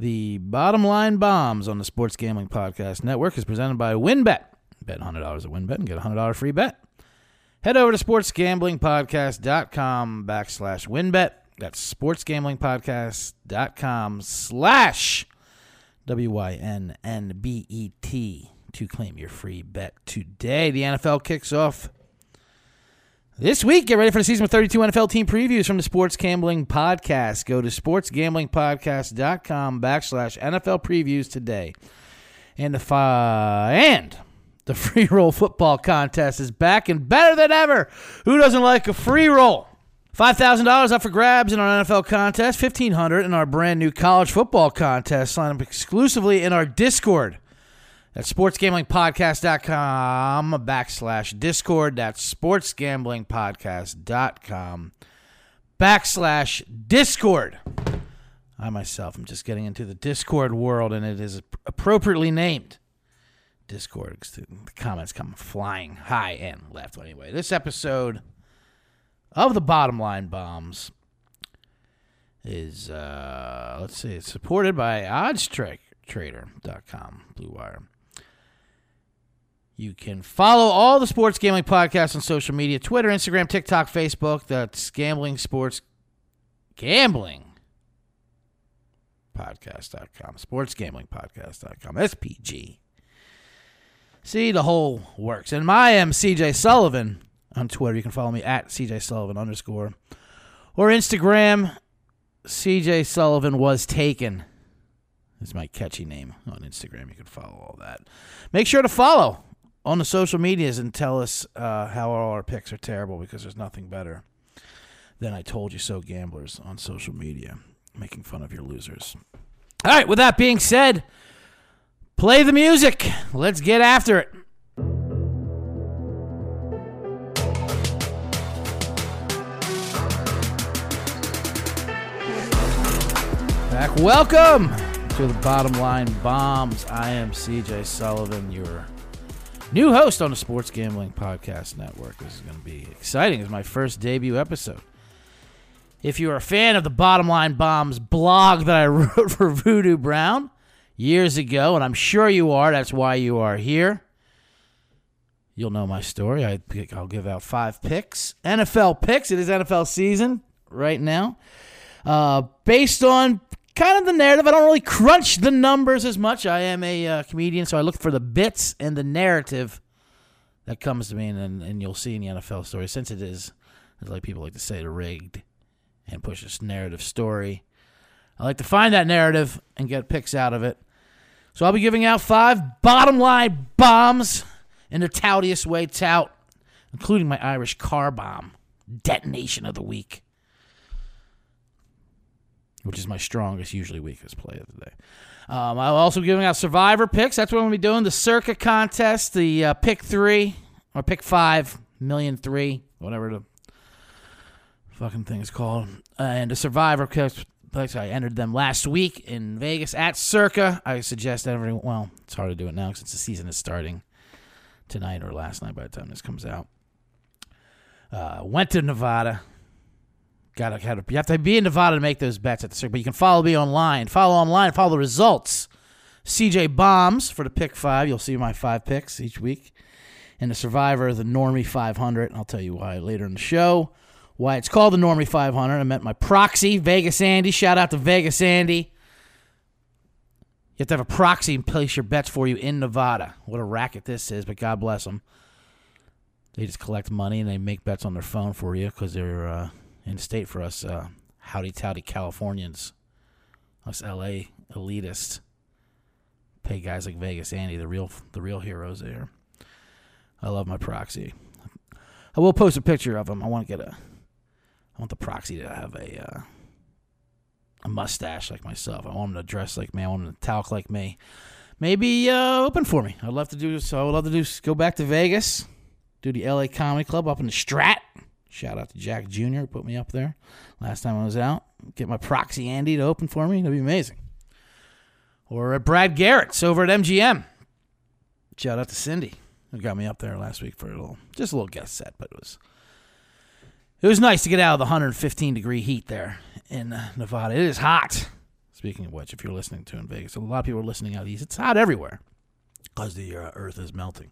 The bottom line bombs on the Sports Gambling Podcast Network is presented by WynnBET. Bet $100 at WynnBET and get a $100 free bet. Head over to sportsgamblingpodcast.com backslash WynnBET. That's sportsgamblingpodcast.com slash W-Y-N-N-B-E-T to claim your free bet today. The NFL kicks off this week, get ready for the season with 32 NFL team previews from the Sports Gambling Podcast. Go to sportsgamblingpodcast.com backslash NFL previews today. And the fi- and the free roll football contest is back and better than ever. Who doesn't like a free roll? $5,000 up for grabs in our NFL contest, 1500 in our brand new college football contest. Sign up exclusively in our Discord. That's sportsgamblingpodcast.com backslash discord. That's sportsgamblingpodcast.com backslash discord. I myself am just getting into the Discord world, and it is appropriately named Discord the comments come flying high and left. Anyway, this episode of the Bottom Line Bombs is, uh, let's see, it's supported by oddstrader.com, Blue Wire. You can follow all the sports gambling podcasts on social media Twitter, Instagram, TikTok, Facebook. That's Gambling Sports Gambling Podcast.com. Sports Gambling Podcast.com. SPG. See, the whole works. And my am CJ Sullivan on Twitter. You can follow me at CJ Sullivan underscore. Or Instagram, CJ Sullivan was taken. Is my catchy name on Instagram. You can follow all that. Make sure to follow on the social medias and tell us uh, how all our picks are terrible because there's nothing better than I told you so gamblers on social media making fun of your losers. All right, with that being said, play the music. Let's get after it. Back, welcome to the Bottom Line Bombs. I am CJ Sullivan, your new host on the Sports Gambling Podcast Network. This is going to be exciting. It's my first debut episode. If you're a fan of the Bottom Line Bombs blog that I wrote for Voodoo Brown years ago, and I'm sure you are, that's why you are here. You'll know my story. I, I'll give out five picks. NFL picks. It is NFL season right now. Uh, based on kind of the narrative. I don't really crunch the numbers as much. I am a uh, comedian, so I look for the bits and the narrative that comes to me, and, and you'll see in the NFL story, since it is, like people like to say, rigged and push this narrative story. I like to find that narrative and get picks out of it. So I'll be giving out five bottom line bombs in the toutiest way tout, including my Irish car bomb detonation of the week which is my strongest, usually weakest play of the day. Um, I'm also giving out survivor picks. That's what I'm going to be doing. The Circa contest, the uh, pick three or pick five, million three, whatever the fucking thing is called. Uh, and the survivor picks, I entered them last week in Vegas at Circa. I suggest everyone, well, it's hard to do it now since the season is starting tonight or last night by the time this comes out. Uh, went to Nevada, Got to, you have to be in Nevada to make those bets at the Circa. But you can follow me online. Follow online. Follow the results. CJ Bombs for the pick five. You'll see my five picks each week. And the Survivor, the Normie 500. I'll tell you why later in the show. Why it's called the Normie 500. I met my proxy, Vegas Andy. Shout out to Vegas Andy. You have to have a proxy and place your bets for you in Nevada. What a racket this is, but God bless them. They just collect money and they make bets on their phone for you because they're uh, in state for us uh, howdy touty Californians, us LA elitists. Pay guys like Vegas Andy, the real the real heroes there. I love my proxy. I will post a picture of him. I want to get a. I want the proxy to have a uh, a mustache like myself. I want him to dress like me. I want him to talk like me. Maybe uh, open for me. I'd love to do so. I'd love to do go back to Vegas, do the LA Comedy Club up in the Strat. Shout out to Jack Jr. who put me up there last time I was out. Get my proxy Andy to open for me. That'd be amazing. Or at Brad Garrett's over at MGM. Shout out to Cindy who got me up there last week for a little, just a little guest set, but it was it was nice to get out of the 115 degree heat there in uh, Nevada. It is hot. Speaking of which, if you're listening to in Vegas, a lot of people are listening out east. It's hot everywhere because the uh, Earth is melting.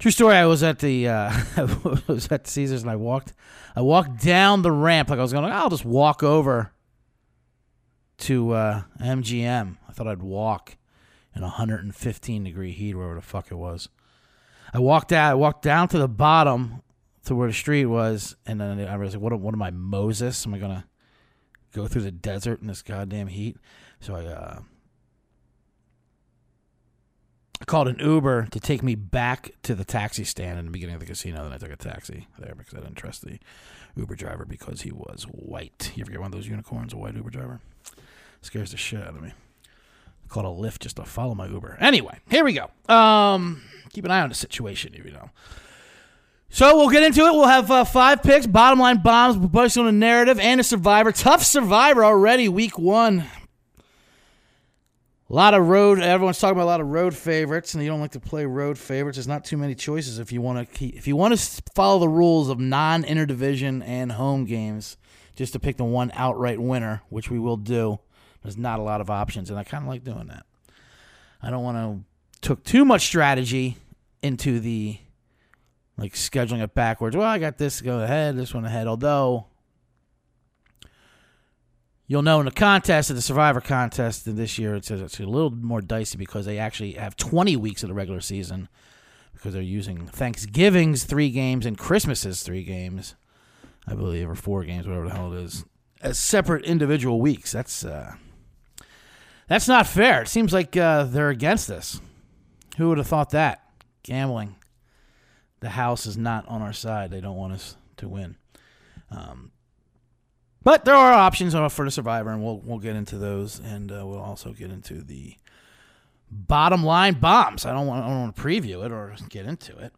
True story. I was at the uh, I was at Caesars and I walked I walked down the ramp like I was going. I'll just walk over to uh, MGM. I thought I'd walk in 115 degree heat, wherever the fuck it was. I walked out. I walked down to the bottom to where the street was, and then I was like, "What? What am I, Moses? Am I gonna go through the desert in this goddamn heat?" So I uh, I called an Uber to take me back to the taxi stand in the beginning of the casino. Then I took a taxi there because I didn't trust the Uber driver because he was white. You ever get one of those unicorns, a white Uber driver? Scares the shit out of me. I called a Lyft just to follow my Uber. Anyway, here we go. Um, keep an eye on the situation, you know. So we'll get into it. We'll have uh, five picks, bottom line bombs, based on a narrative and a survivor. Tough survivor already, week one. A lot of road. Everyone's talking about a lot of road favorites, and you don't like to play road favorites. There's not too many choices if you want to keep, if you want to follow the rules of non-interdivision and home games, just to pick the one outright winner, which we will do. There's not a lot of options, and I kind of like doing that. I don't want to took too much strategy into the like scheduling it backwards. Well, I got this to go ahead, this one ahead. Although you'll know in the contest, in the Survivor contest this year, it's a, it's a little more dicey because they actually have 20 weeks of the regular season because they're using Thanksgiving's three games and Christmas's three games, I believe, or four games, whatever the hell it is, as separate individual weeks. That's uh, that's not fair. It seems like uh, they're against this. Who would have thought that? Gambling the house is not on our side. They don't want us to win. Um, but there are options for the survivor, and we'll we'll get into those, and uh, we'll also get into the bottom line bombs. I don't want I don't want to preview it or get into it.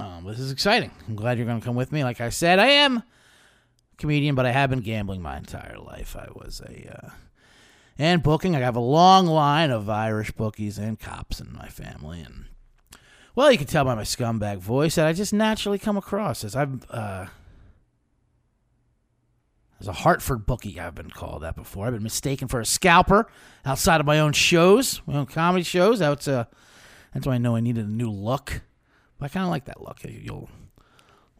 Um, this is exciting. I'm glad you're going to come with me. Like I said, I am comedian, but I have been gambling my entire life. I was a uh, and booking. I have a long line of Irish bookies and cops in my family, and well, you can tell by my scumbag voice that I just naturally come across as I've. uh, as a Hartford bookie. I've been called that before. I've been mistaken for a scalper outside of my own shows, my own comedy shows. That's uh, that's why I know I needed a new look. But I kind of like that look. You'll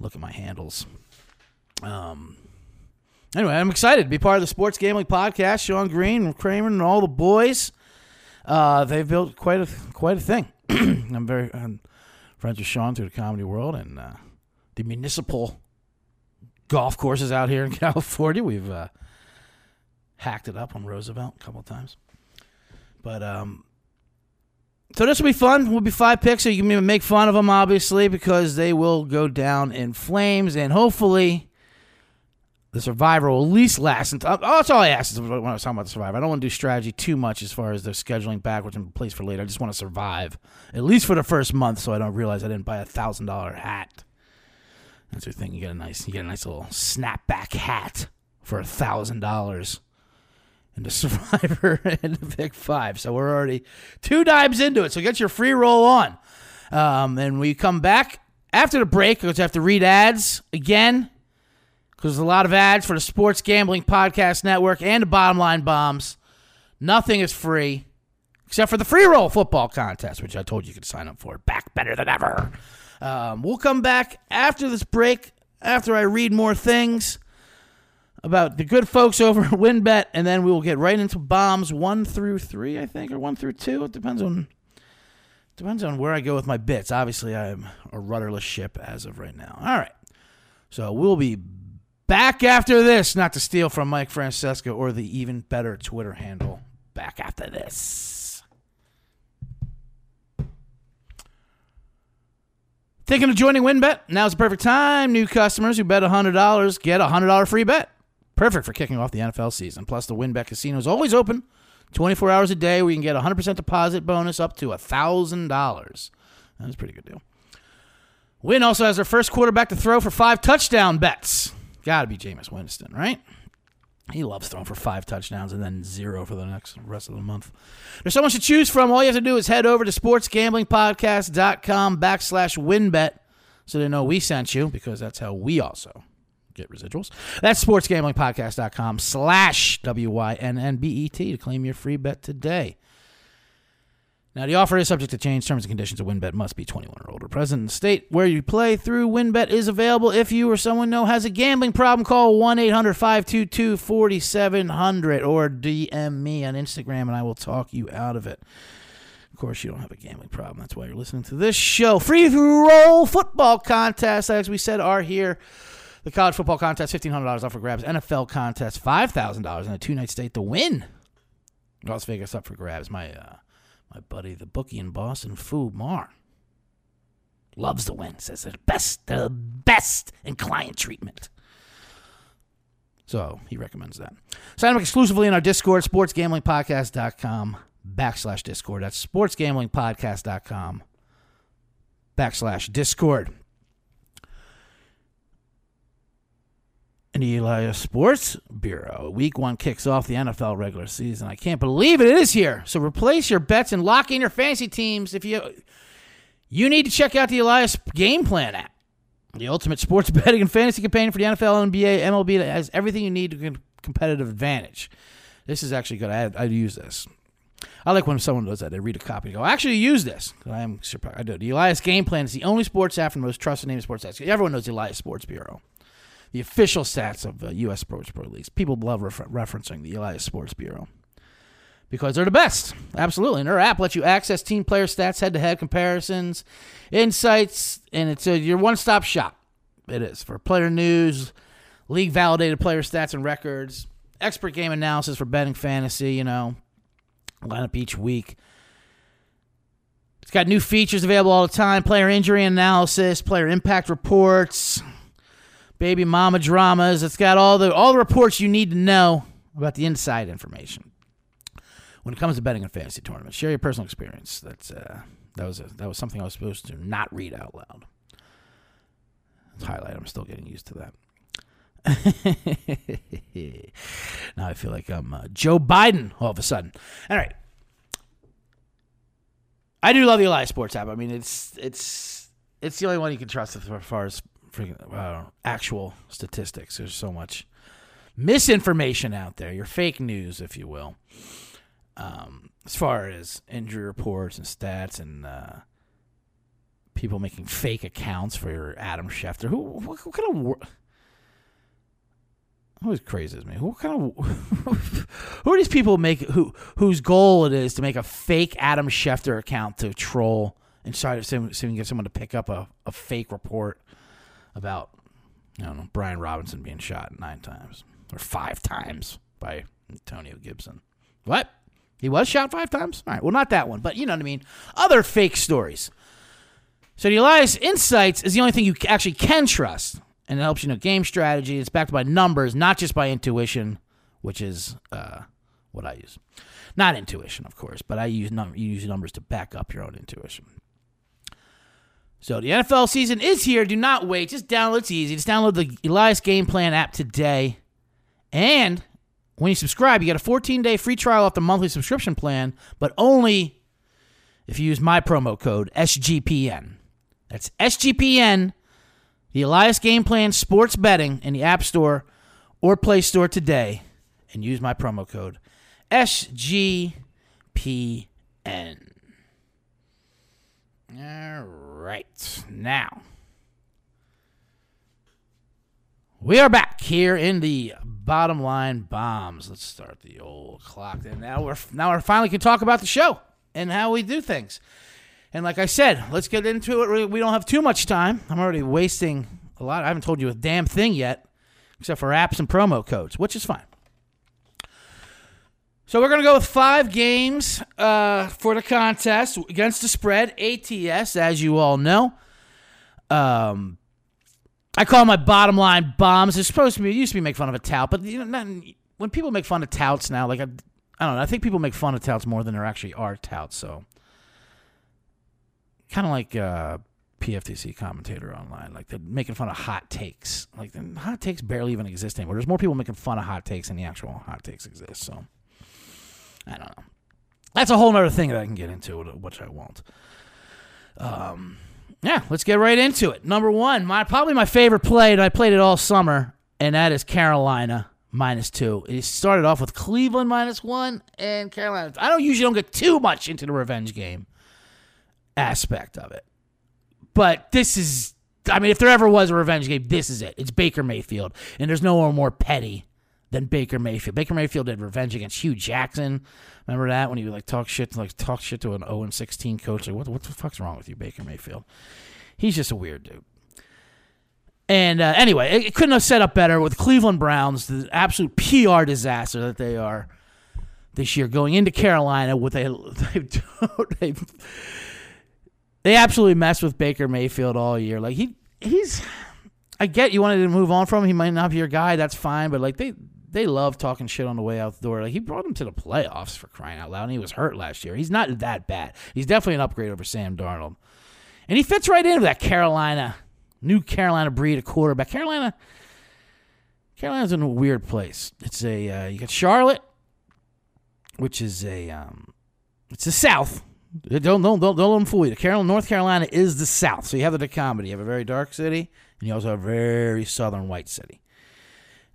look at my handles. Um. Anyway, I'm excited to be part of the Sports Gambling Podcast. Sean Green, Kramer, and all the boys. Uh, they've built quite a quite a thing. I'm very I'm friends with Sean through the comedy world and uh, the municipal golf courses out here in California. We've uh, hacked it up on Roosevelt a couple times, but um, so this will be fun. We'll be five picks, so you can make fun of them, obviously, because they will go down in flames, and hopefully the survivor will at least last until. Oh, that's all I asked when I was talking about the survivor. I don't want to do strategy too much as far as the scheduling backwards and place for later. I just want to survive at least for the first month, so I don't realize I didn't buy a thousand dollar hat. That's your thing. You get a nice, you get a nice little snapback hat for a thousand dollars. And the survivor and the pick five. So we're already two dimes into it. So get your free roll on. Um, and we come back after the break because I have to read ads again because there's a lot of ads for the Sports Gambling Podcast Network and the Bottom Line Bombs. Nothing is free except for the free roll football contest, which I told you you could sign up for. Back better than ever. Um, we'll come back after this break, after I read more things about the good folks over at WynnBET, and then we will get right into bombs one through three, I think, or one through two. It depends on depends on where I go with my bits. Obviously, I'm a rudderless ship as of right now. All right. So we'll be Back after this, not to steal from Mike Francesa or the even better Twitter handle. Back after this. Thinking of joining WynnBET? Now's the perfect time. New customers who bet $100 get a $100 free bet. Perfect for kicking off the NFL season. Plus, the WynnBET Casino is always open 24 hours a day where you can get a 100% deposit bonus up to $1,000. That's a pretty good deal. Wynn also has their first quarterback to throw for five touchdown bets. Got to be Jameis Winston, right? He loves throwing for five touchdowns and then zero for the next rest of the month. There's so much to choose from. All you have to do is head over to sportsgamblingpodcast.com backslash wynnbet so they know we sent you because that's how we also get residuals. That's sportsgamblingpodcast.com slash W-Y-N-N-B-E-T to claim your free bet today. Now, the offer is subject to change. Terms and conditions of WynnBET must be 21 or older. Present in the state where you play through WynnBET is available. If you or someone know has a gambling problem, call 1 800 522 4700 or DM me on Instagram and I will talk you out of it. Of course, you don't have a gambling problem. That's why you're listening to this show. Free roll football contests, as we said, are here. The college football contest, $1,500 off for grabs. NFL contest, $5,000 in a two night state to win. Las Vegas up for grabs. My, uh, my buddy, the bookie in Boston, Fu Mar, loves the win. Says the best, the best in client treatment. So he recommends that. Sign up exclusively in our Discord, sportsgamblingpodcast.com backslash Discord. That's sportsgamblingpodcast.com backslash Discord. And the Elias Sports Bureau. Week one kicks off the NFL regular season. I can't believe it. It is here. So replace your bets and lock in your fantasy teams. If you you need to check out the Elias Game Plan app, the ultimate sports betting and fantasy companion for the NFL, NBA, MLB that has everything you need to get competitive advantage. This is actually good. I I use this. I like when someone does that. They read a copy and go, I actually use this. I am surprised. I do. The Elias Game Plan is the only sports app and most trusted name of sports apps. Everyone knows the Elias Sports Bureau the official stats of the U.S. Sports Pro Leagues. People love refer- referencing the Elias Sports Bureau because they're the best. Absolutely. And their app lets you access team player stats, head to head comparisons, insights, and it's a, your one stop shop. It is for player news, league validated player stats and records, expert game analysis for betting fantasy, you know, lineup each week. It's got new features available all the time player injury analysis, player impact reports, baby mama dramas. It's got all the all the reports you need to know about the inside information. When it comes to betting in fantasy tournaments, share your personal experience. That's uh, that was a, that was something I was supposed to not read out loud. Highlight. I'm still getting used to that. now I feel like I'm uh, Joe Biden all of a sudden. All right. I do love the Elias Sports app. I mean, it's it's it's the only one you can trust as far as freaking uh, actual statistics. There's so much misinformation out there, your fake news, if you will, um, as far as injury reports and stats and uh, people making fake accounts for your Adam Schefter. Who, what, what kind of wor- always crazes me. What kind of who are these people make who whose goal it is to make a fake Adam Schefter account to troll and try to see, see if we can get someone to pick up a, a fake report about I don't know Brian Robinson being shot nine times or five times by Antonio Gibson. What? He was shot five times? All right. Well, not that one, but you know what I mean. Other fake stories. So the Elias Insights is the only thing you actually can trust, and it helps you know game strategy. It's backed by numbers, not just by intuition, which is uh, what I use. Not intuition, of course, but I use num- you use numbers to back up your own intuition. So the NFL season is here. Do not wait. Just download. It's easy. Just download the Elias Game Plan app today. And when you subscribe, you get a 14-day free trial off the monthly subscription plan, but only if you use my promo code SGPN. That's SGPN, the Elias Game Plan Sports Betting in the App Store or Play Store today, and use my promo code SGPN. All right. Now, we are back here in the bottom line bombs. Let's start the old clock. And now we're now we finally can talk about the show and how we do things. And like I said, let's get into it. We don't have too much time. I'm already wasting a lot. I haven't told you a damn thing yet, except for apps and promo codes, which is fine. So we're gonna go with five games uh, for the contest against the spread ATS, as you all know. Um, I call my bottom line bombs. It's supposed to be. It used to be make fun of a tout, but you know, not, when people make fun of touts now, like I, I don't know. I think people make fun of touts more than there actually are touts. So, kind of like uh, PFTC commentator online, like they're making fun of hot takes. Like hot takes barely even exist anymore. There's more people making fun of hot takes than the actual hot takes exist. So, I don't know. That's a whole other thing that I can get into, which I won't. Um yeah, let's get right into it. Number one, my probably my favorite play, and I played it all summer, and that is Carolina minus two. It started off with Cleveland minus one and Carolina. I don't usually don't get too much into the revenge game aspect of it, but this is. I mean, if there ever was a revenge game, this is it. It's Baker Mayfield, and there's no one more petty than Baker Mayfield. Baker Mayfield did revenge against Hue Jackson. Remember that when he would like talk shit, like talk shit to an 0 16 coach? Like, what, what the fuck's wrong with you, Baker Mayfield? He's just a weird dude. And uh, anyway, it, it, couldn't have set up better with Cleveland Browns, the absolute PR disaster that they are this year, going into Carolina with a they they absolutely messed with Baker Mayfield all year. Like he he's I get you wanted to move on from him. He might not be your guy. That's fine. But like they they love talking shit on the way out the door. Like he brought him to the playoffs for crying out loud, and he was hurt last year. He's not that bad. He's definitely an upgrade over Sam Darnold, and he fits right into that Carolina, new Carolina breed of quarterback. Carolina, Carolina's in a weird place. It's a uh, you got Charlotte, which is a um, it's the South. Don't don't don't don't let them fool you. Carolina, North Carolina is the South. So you have the dichotomy. You have a very dark city, and you also have a very southern white city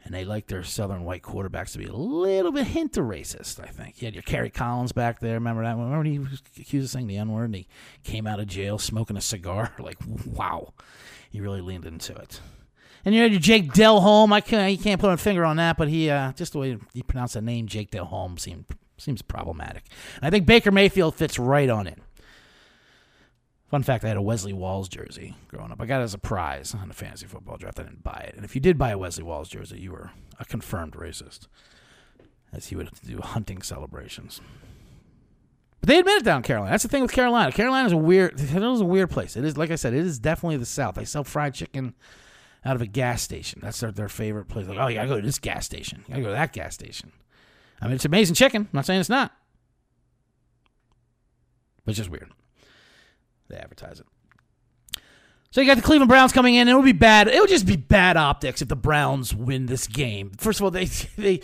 and they like their southern white quarterbacks to be a little bit hint of racist. I think you had your Kerry Collins back there. Remember that? Remember when he was accused of saying the N word and he came out of jail smoking a cigar? Like, wow, he really leaned into it. And you had your Jake Delhomme. I can't, you can't put a finger on that, but he uh, just the way he pronounced the name Jake Delhomme seemed seems problematic. And I think Baker Mayfield fits right on it. Fun fact: I had a Wesley Walls jersey growing up. I got it as a prize on a fantasy football draft. I didn't buy it, and if you did buy a Wesley Walls jersey, you were a confirmed racist, as he would do hunting celebrations. But they admit it down in Carolina. That's the thing with Carolina. Carolina is a weird. Is a weird place. It is, like I said, it is definitely the South. They sell fried chicken out of a gas station. That's their, their favorite place. Like, oh, you gotta go to this gas station. You gotta go to that gas station. I mean, it's amazing chicken. I'm not saying it's not, but it's just weird. They advertise it. So you got the Cleveland Browns coming in. It would be bad. It would just be bad optics if the Browns win this game. First of all, they they,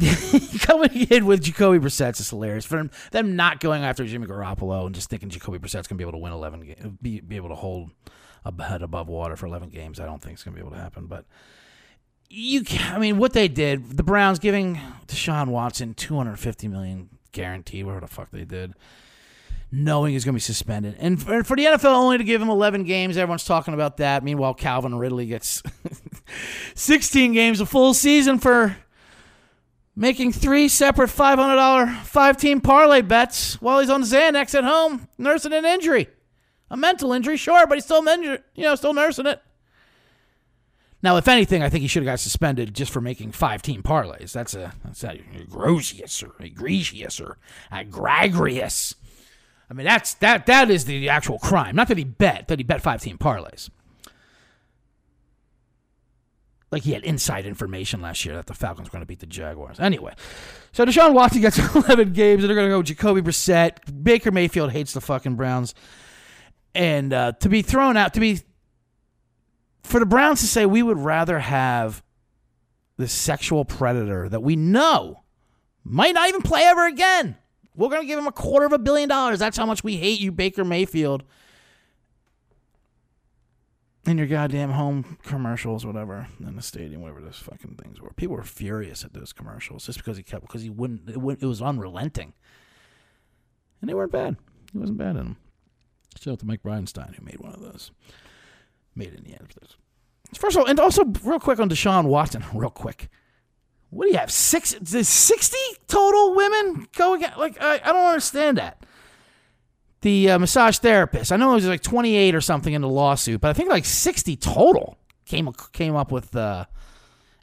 coming in with Jacoby Brissett is hilarious. For them, not going after Jimmy Garoppolo and just thinking Jacoby Brissett's gonna be able to win eleven be be able to hold a head above water for eleven games. I don't think it's gonna be able to happen. But you, I mean, what they did, the Browns giving Deshaun Watson two hundred fifty million guaranteed, whatever the fuck they did knowing he's going to be suspended. And for, for, the NFL only to give him 11 games, everyone's talking about that. Meanwhile, Calvin Ridley gets 16 games, a full season for making three separate $500 five team parlay bets while he's on Xanax at home, nursing an injury. A mental injury, sure, but he's still injured, you know, still nursing it. Now, if anything, I think he should have got suspended just for making five team parlays. That's a that's a egregious or egregious or egregious. I mean, that's that that is the actual crime. Not that he bet, that he bet five team parlays. Like he had inside information last year that the Falcons were going to beat the Jaguars. Anyway, so Deshaun Watson gets 11 games, and they're going to go Jacoby Brissett. Baker Mayfield hates the fucking Browns, and uh, to be thrown out, to be for the Browns to say we would rather have the sexual predator that we know might not even play ever again we're going to give him a quarter of a billion dollars. That's how much we hate you, Baker Mayfield. In your goddamn home commercials, whatever, in the stadium, whatever those fucking things were. People were furious at those commercials just because he kept, because he wouldn't, it, wouldn't, it was unrelenting. And they weren't bad. He wasn't bad in them. Shout out to Mike Bridenstine, who made one of those. Made it in the end. First of all, and also, real quick on Deshaun Watson, real quick what do you have? Six, sixty total women go again? Like I, I don't understand that. The uh, massage therapist. I know it was like twenty eight or something in the lawsuit, but I think like sixty total came came up with uh,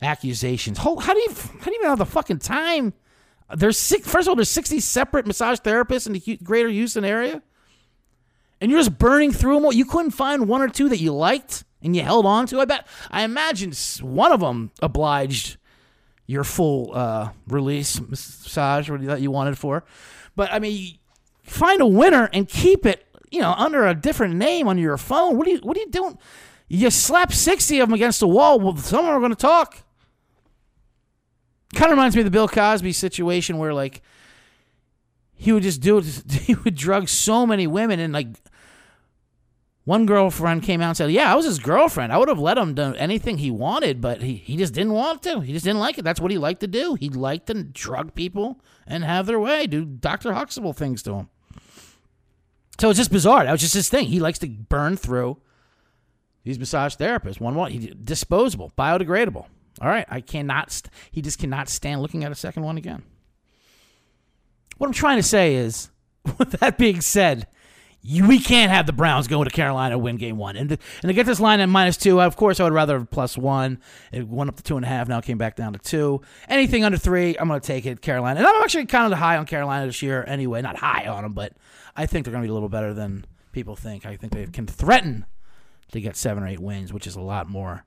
accusations. How, how do you how do you even have the fucking time? There's six, first of all, there's sixty separate massage therapists in the greater Houston area, and you're just burning through them. You couldn't find one or two that you liked. and you held on to. I bet. I imagine one of them obliged your full uh, release massage what you that you wanted for. But I mean, find a winner and keep it. You know, under a different name on your phone. What are you? What are you doing? You slap sixty of them against the wall. Well, some are going to talk. Kind of reminds me of the Bill Cosby situation where like he would just do it. He would drug so many women and like one girlfriend came out and said, "Yeah, I was his girlfriend. I would have let him do anything he wanted, but he, he just didn't want to. He just didn't like it. That's what he liked to do. He liked to drug people and have their way, do Doctor Huxtable things to them. So it's just bizarre. That was just his thing. He likes to burn through these massage therapists. One one, he disposable, biodegradable. All right, I cannot. St- he just cannot stand looking at a second one again. What I'm trying to say is, with that being said, we can't have the Browns go to Carolina win game one. And, the, and to get this line at minus two, of course, I would rather have plus one. It went up to two and a half, now came back down to two. Anything under three, I'm going to take it, Carolina. And I'm actually kind of high on Carolina this year anyway. Not high on them, but I think they're going to be a little better than people think. I think they can threaten to get seven or eight wins, which is a lot more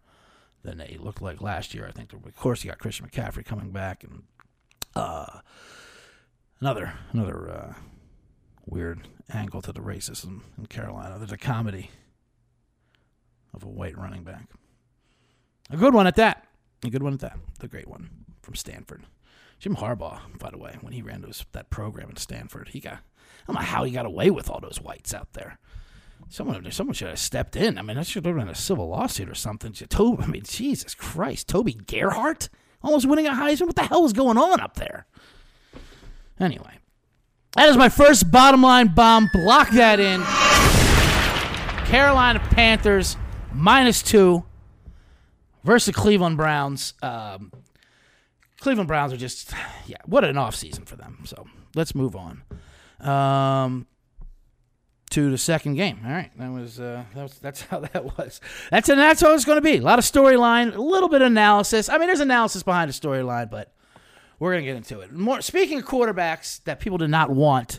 than they looked like last year. I think, of course, you got Christian McCaffrey coming back and uh, another another uh, weird angle to the racism in Carolina. There's a comedy of a white running back. A good one at that. A good one at that. The great one from Stanford. Jim Harbaugh, by the way, when he ran those, that program at Stanford, he got I don't know how he got away with all those whites out there. Someone, someone should have stepped in. I mean, that should have been a civil lawsuit or something. Toby, I mean, Jesus Christ, Toby Gerhart almost winning a Heisman. What the hell was going on up there? Anyway, that is my first bottom line bomb. Block that in. Carolina Panthers minus two versus Cleveland Browns. Um, Cleveland Browns are just, yeah, what an offseason for them. So let's move on um, to the second game. All right, that was, uh, that was that's how that was. That's and that's how it's going to be. A lot of storyline, a little bit of analysis. I mean, there's analysis behind the storyline, but we're gonna get into it. More speaking of quarterbacks that people did not want.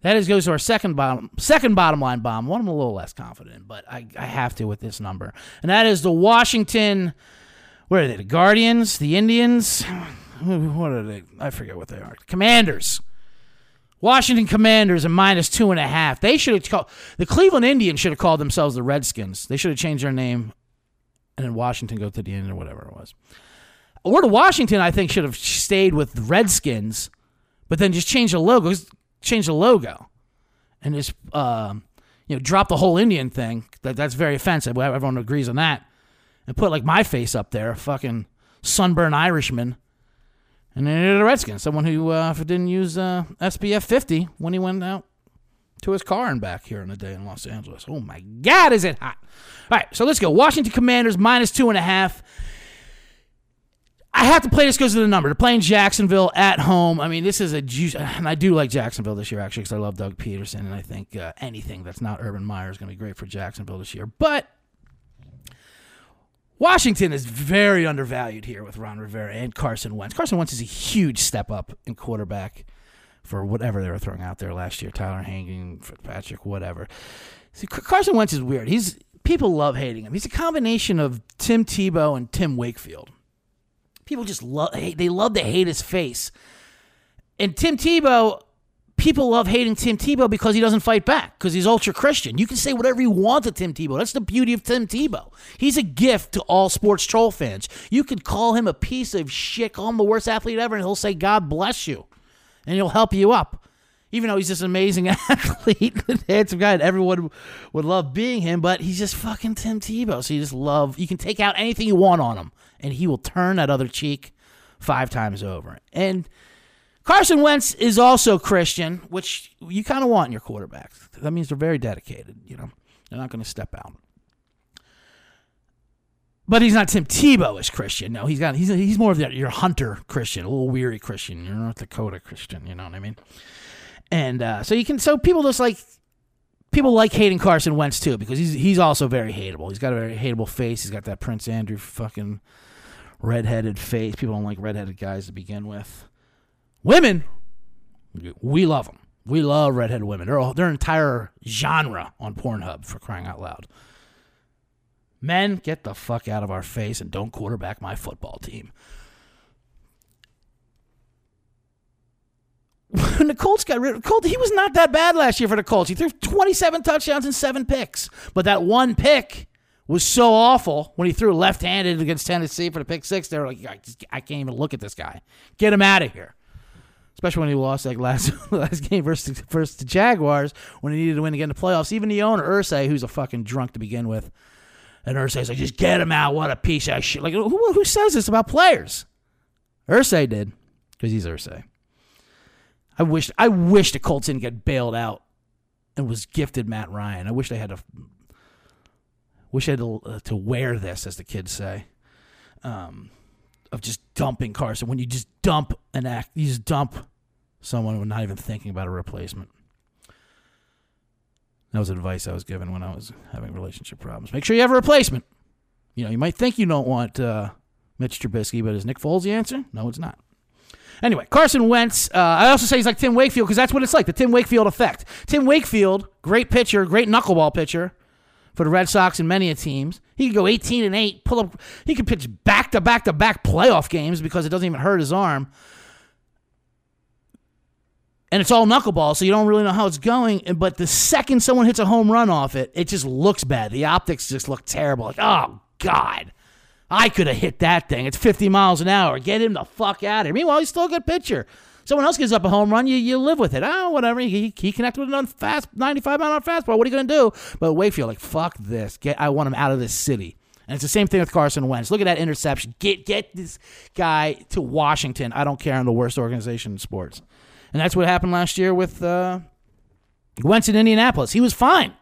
That is goes to our second bottom second bottom line bomb. One I'm a little less confident in, but I, I have to with this number. And that is the Washington where are they? The Guardians? The Indians? What are they? I forget what they are. Commanders. Washington Commanders and minus two and a half. They should have called the Cleveland Indians should have called themselves the Redskins. They should have changed their name and then Washington go to the end or whatever it was. Or to Washington, I think should have stayed with the Redskins, but then just change the logo, change the logo, and just um, you know drop the whole Indian thing. That that's very offensive. Everyone agrees on that, and put like my face up there, a fucking sunburned Irishman, and then the Redskins, someone who uh, didn't use uh, SPF 50 when he went out to his car and back here in a day in Los Angeles. Oh my God, is it hot! All right, so let's go. Washington Commanders minus two and a half. I have to play this because of the number. They're playing Jacksonville at home. I mean, this is a juice, and I do like Jacksonville this year actually because I love Doug Pederson, and I think uh, anything that's not Urban Meyer is going to be great for Jacksonville this year. But Washington is very undervalued here with Ron Rivera and Carson Wentz. Carson Wentz is a huge step up in quarterback for whatever they were throwing out there last year. Tyler Heinicke, Fitzpatrick, whatever. See, Carson Wentz is weird. He's people love hating him. He's a combination of Tim Tebow and Tim Wakefield people just love they love to hate his face. And Tim Tebow, people love hating Tim Tebow because he doesn't fight back because he's ultra Christian. You can say whatever you want to Tim Tebow. That's the beauty of Tim Tebow. He's a gift to all sports troll fans. You could call him a piece of shit, call him the worst athlete ever, and he'll say God bless you, and he'll help you up. Even though he's this amazing athlete, handsome guy, and everyone would love being him, but he's just fucking Tim Tebow. So you just love. You can take out anything you want on him and he will turn that other cheek five times over. And Carson Wentz is also Christian, which you kind of want in your quarterbacks. That means they're very dedicated. You know, they're not going to step out. But he's not Tim Tebow as Christian. No, he's got he's he's more of the, your hunter Christian, a little weary Christian, your North Dakota Christian. You know what I mean? And uh, so you can so people just like people like hating Carson Wentz too because he's he's also very hateable. He's got a very hateable face. He's got that Prince Andrew fucking redheaded face. People don't like redheaded guys to begin with. Women, we love them. We love redheaded women. They're all, their entire genre on Pornhub for crying out loud. Men, get the fuck out of our face and don't quarterback my football team. When the Colts got rid of Colt, he was not that bad last year for the Colts. He threw 27 touchdowns and seven picks. But that one pick was so awful when he threw left handed against Tennessee for the pick six. They were like, I, just, I can't even look at this guy. Get him out of here. Especially when he lost like last last game versus, versus the Jaguars when he needed to win again in the playoffs. Even the owner, Irsay, who's a fucking drunk to begin with, and Irsay's like, just get him out. What a piece of shit. Like, who, who says this about players? Irsay did because he's Irsay. I wish I wish the Colts didn't get bailed out and was gifted Matt Ryan. I wish they had to. Wish they had to, uh, to wear this, as the kids say, um, of just dumping Carson. When you just dump an act, you just dump someone with not even thinking about a replacement. That was advice I was given when I was having relationship problems. Make sure you have a replacement. You know, you might think you don't want uh, Mitch Trubisky, but is Nick Foles the answer? No, it's not. Anyway, Carson Wentz. Uh, I also say he's like Tim Wakefield because that's what it's like the Tim Wakefield effect. Tim Wakefield, great pitcher, great knuckleball pitcher for the Red Sox and many teams. He could go 18 and 8, pull up. He could pitch back to back to back playoff games because it doesn't even hurt his arm. And it's all knuckleball, so you don't really know how it's going. But the second someone hits a home run off it, it just looks bad. The optics just look terrible. Like, oh, God. I could have hit that thing. It's 50 miles an hour. Get him the fuck out of here. Meanwhile, he's still a good pitcher. Someone else gives up a home run, you, you live with it. Oh, whatever. He, he connected with an fast 95 mile an hour fastball. What are you going to do? But Wakefield, like, fuck this. Get I want him out of this city. And it's the same thing with Carson Wentz. Look at that interception. Get get this guy to Washington. I don't care. I'm the worst organization in sports. And that's what happened last year with uh, Wentz in Indianapolis. He was fine.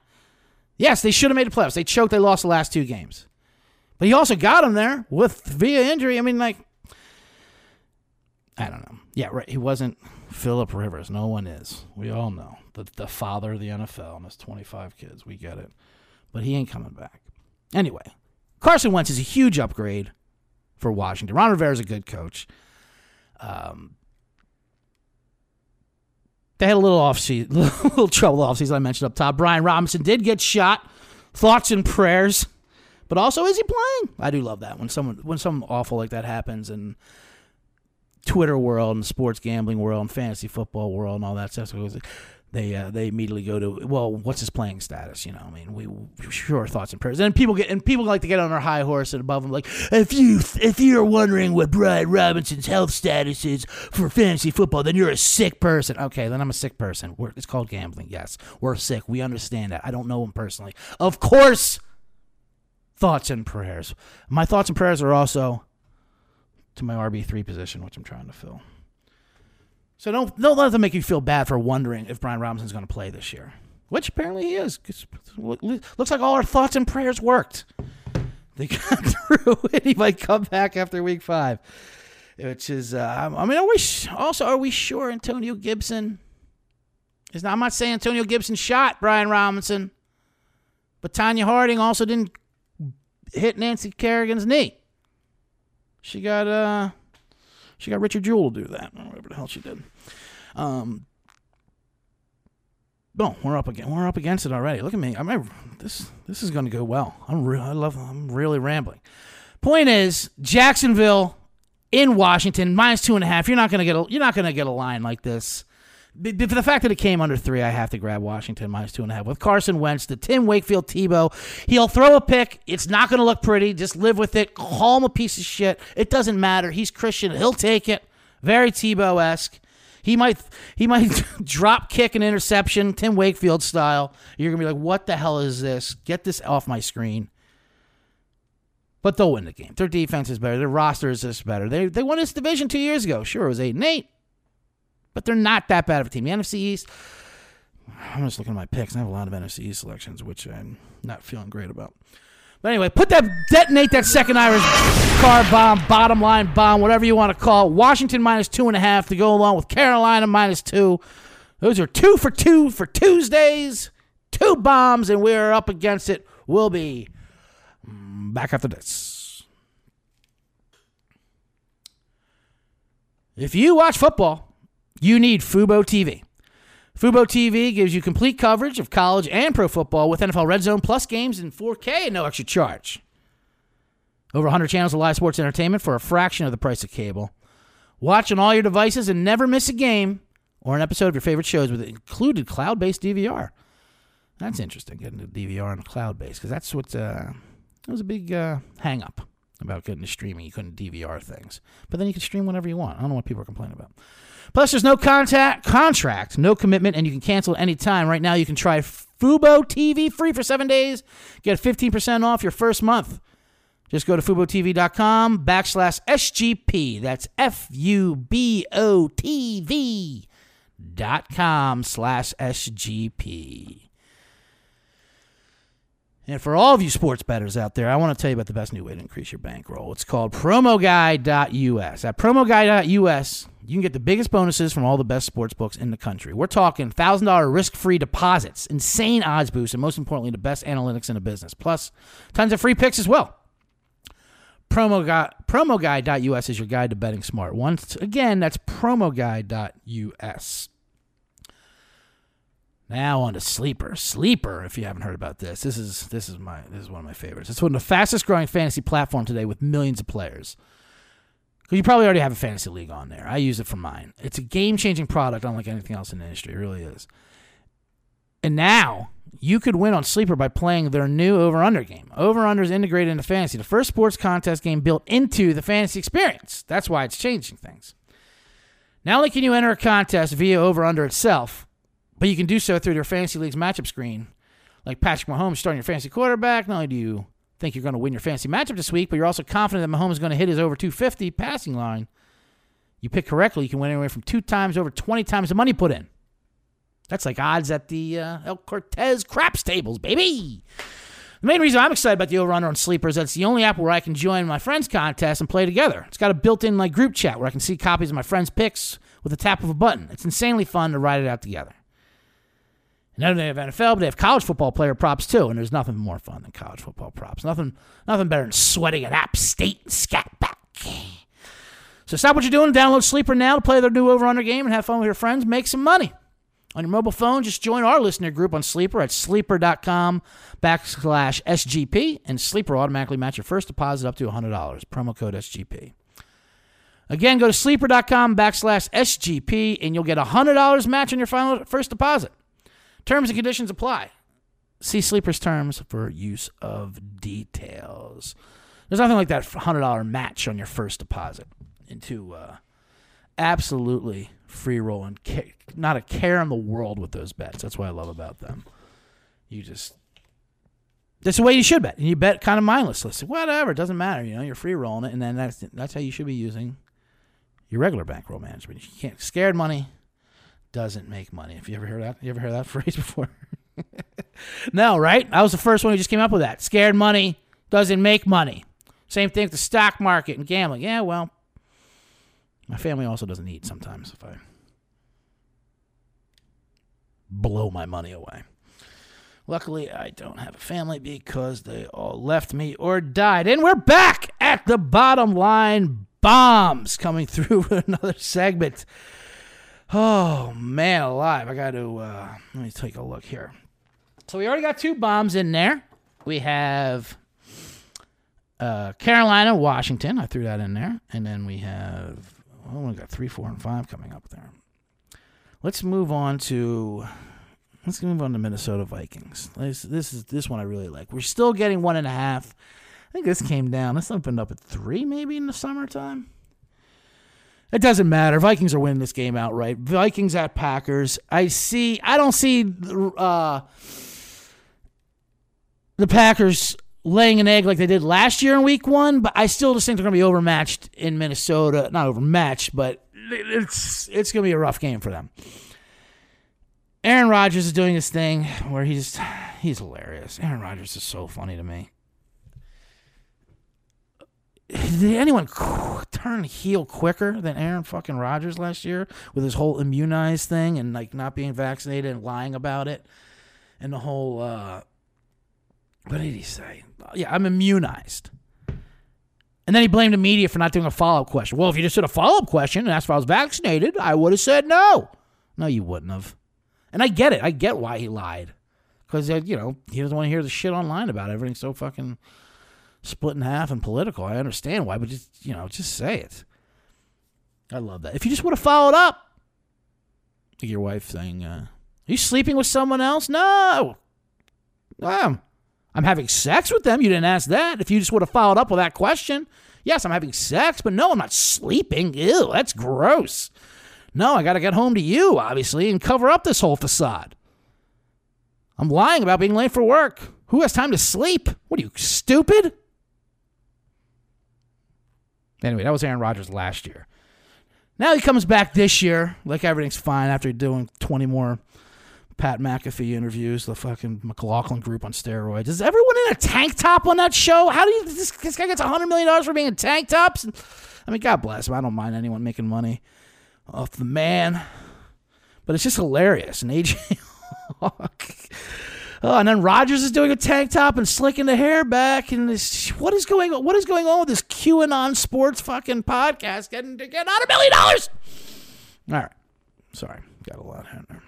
Yes, they should have made the playoffs. They choked. They lost the last two games. But he also got him there with via injury. I mean, like, I don't know. Yeah, right. He wasn't Philip Rivers. No one is. We all know the the father of the NFL and his 25 kids. We get it. But he ain't coming back. Anyway, Carson Wentz is a huge upgrade for Washington. Ron Rivera is a good coach. Um, they had a little off season, little trouble off season. I mentioned up top. Brian Robinson did get shot. Thoughts and prayers but also, is he playing? I do love that when someone when something awful like that happens and Twitter world and sports gambling world and fantasy football world and all that stuff. They uh, they immediately go to well, what's his playing status? You know, I mean, we, we sure thoughts and prayers. And people get and people like to get on their high horse and above them, like if you if you're wondering what Brian Robinson's health status is for fantasy football, then you're a sick person. Okay, then I'm a sick person. We're, it's called gambling. Yes, we're sick. We understand that. I don't know him personally. Of course, thoughts and prayers. My thoughts and prayers are also to my RB3 position, which I'm trying to fill. So don't don't let them make you feel bad for wondering if Brian Robinson's going to play this year, which apparently he is. Looks like all our thoughts and prayers worked. They got through, and he might come back after week five. Which is, uh, I mean, are we also are we sure Antonio Gibson is? Not, I'm not saying Antonio Gibson shot Brian Robinson, but Tonya Harding also didn't hit Nancy Kerrigan's knee. She got uh she got Richard Jewell to do that, whatever the hell she did. Um no, we're up again. We're up against it already. Look at me. I mean, this this is going to go well. I'm real. I love. I'm really rambling. Point is, Jacksonville in Washington minus two and a half. You're not going to get a. You're not going to get a line like this for the fact that it came under three, I have to grab Washington minus two and a half. With Carson Wentz, the Tim Wakefield Tebow, he'll throw a pick. It's not going to look pretty. Just live with it. Call him a piece of shit. It doesn't matter. He's Christian. He'll take it. Very Tebow esque. He might he might drop kick an interception, Tim Wakefield style. You're gonna be like, what the hell is this? Get this off my screen. But they'll win the game. Their defense is better. Their roster is just better. They they won this division two years ago. Sure, it was eight and eight but they're not that bad of a team. The NFC East, I'm just looking at my picks. I have a lot of NFC East selections, which I'm not feeling great about. But anyway, put that, detonate that second Irish car bomb, bottom line bomb, whatever you want to call it. Washington minus two and a half to go along with Carolina minus two. Those are two for two for Tuesdays. Two bombs, and we're up against it. We'll be back after this. If you watch football, you need Fubo TV. Fubo TV gives you complete coverage of college and pro football with NFL Red Zone Plus games in 4K and no extra charge. Over 100 channels of live sports entertainment for a fraction of the price of cable. Watch on all your devices and never miss a game or an episode of your favorite shows with included cloud based DVR. That's interesting, getting the DVR on a cloud base, because that's what uh, that was a big uh, hang up about getting to streaming. You couldn't DVR things. But then you could stream whenever you want. I don't know what people are complaining about. Plus, there's no contact, contract, no commitment, and you can cancel at any time. Right now, you can try Fubo TV free for seven days. Get 15% off your first month. Just go to FuboTV.com backslash SGP. That's F U B O T V dot com slash SGP. And for all of you sports bettors out there, I want to tell you about the best new way to increase your bankroll. It's called promoguy.us. At promoguy.us, you can get the biggest bonuses from all the best sports books in the country. We're talking $1,000 risk free deposits, insane odds boosts, and most importantly, the best analytics in the business. Plus, tons of free picks as well. Promo guy, promoguy.us is your guide to betting smart. Once again, that's promoguy.us. Now on to sleeper. Sleeper, if you haven't heard about this, this is this is my this is one of my favorites. It's one of the fastest growing fantasy platform today with millions of players. Because you probably already have a fantasy league on there. I use it for mine. It's a game changing product, unlike anything else in the industry. It really is. And now you could win on Sleeper by playing their new over under game. Over under is integrated into fantasy, the first sports contest game built into the fantasy experience. That's why it's changing things. Not only can you enter a contest via over under itself, but you can do so through their fantasy league's matchup screen. Like Patrick Mahomes starting your fantasy quarterback. Not only do you think you're going to win your fantasy matchup this week, but you're also confident that Mahomes is going to hit his over 250 passing line. You pick correctly, you can win anywhere from two times over 20 times the money put in. That's like odds at the uh, El Cortez craps tables, baby. The main reason I'm excited about the over under on Sleeper is that it's the only app where I can join my friends' contest and play together. It's got a built in like group chat where I can see copies of my friends' picks with a tap of a button. It's insanely fun to ride it out together. And then they have NFL, but they have college football player props too. And there's nothing more fun than college football props. Nothing, nothing better than sweating at App State and Scat back. So stop what you're doing. Download Sleeper now to play their new over/under game and have fun with your friends. Make some money on your mobile phone. Just join our listener group on Sleeper at sleeper.com backslash SGP, and Sleeper automatically match your first deposit up to $100. Promo code SGP. Again, go to sleeper.com backslash SGP, and you'll get $100 match on your final first deposit. Terms and conditions apply. See Sleeper's terms for use of details. There's nothing like that $100 match on your first deposit into uh, absolutely free rolling. Not a care in the world with those bets. That's what I love about them. You just. That's the way you should bet. And you bet kind of mindlessly. Whatever, it doesn't matter. You know, you're free rolling it, and then that's that's how you should be using your regular bankroll management. You can't scared money doesn't make money. Have you ever heard that? You ever heard that phrase before? no, right? I was the first one who just came up with that. Scared money doesn't make money. Same thing with the stock market and gambling. Yeah, well, my family also doesn't eat sometimes if I blow my money away. Luckily, I don't have a family because they all left me or died. And we're back at the bottom line bombs coming through another segment. Oh man, alive! I got to uh, let me take a look here. So we already got two bombs in there. We have uh, Carolina, Washington. I threw that in there, and then we have well, we got three, four, and five coming up there. Let's move on to let's move on to Minnesota Vikings. This, this is this one I really like. We're still getting one and a half. I think this came down. This opened up at three, maybe in the summertime. It doesn't matter. Vikings are winning this game outright. Vikings at Packers. I see. I don't see uh, the Packers laying an egg like they did last year in Week One, but I still just think they're going to be overmatched in Minnesota. Not overmatched, but it's it's going to be a rough game for them. Aaron Rodgers is doing this thing where he's he's hilarious. Aaron Rodgers is so funny to me did anyone turn heel quicker than Aaron fucking Rodgers last year with his whole immunized thing and like not being vaccinated and lying about it and the whole uh what did he say? Yeah, I'm immunized. And then he blamed the media for not doing a follow up question. Well, if you just did a follow up question and asked if I was vaccinated, I would have said no. No, you wouldn't have. And I get it. I get why he lied. Because, uh, you know, he doesn't want to hear the shit online about it. Everything's so fucking split in half and political. I understand why, but just you know, just say it. I love that. If you just would have followed up, like your wife saying, uh, "Are you sleeping with someone else?" No. Um, I'm having sex with them. You didn't ask that. If you just would have followed up with that question, yes, I'm having sex, but no, I'm not sleeping. Ew, that's gross. No, I got to get home to you, obviously, and cover up this whole facade. I'm lying about being late for work. Who has time to sleep? What are you, stupid? Anyway, that was Aaron Rodgers last year. Now he comes back this year, like everything's fine after doing 20 more Pat McAfee interviews, the fucking McLaughlin group on steroids. Is everyone in a tank top on that show? How do you, this, this guy gets $100 million for being in tank tops? I mean, God bless him. I don't mind anyone making money off the man, but it's just hilarious. And AJ. Oh, and then Rodgers is doing a tank top and slicking the hair back, and this what is going on? What is going on with this QAnon sports fucking podcast getting to get out a million dollars? All right, sorry, got a lot in there.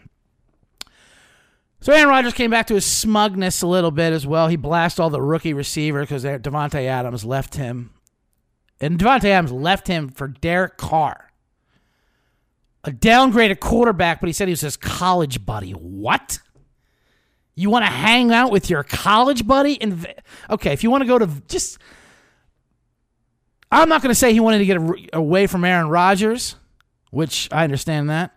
So Aaron Rodgers came back to his smugness a little bit as well. He blasted all the rookie receivers because Davante Adams left him, and Davante Adams left him for Derek Carr, a downgraded quarterback. But he said he was his college buddy. What? You want to hang out with your college buddy? And okay, if you want to go to just, I'm not going to say he wanted to get away from Aaron Rodgers, which I understand that.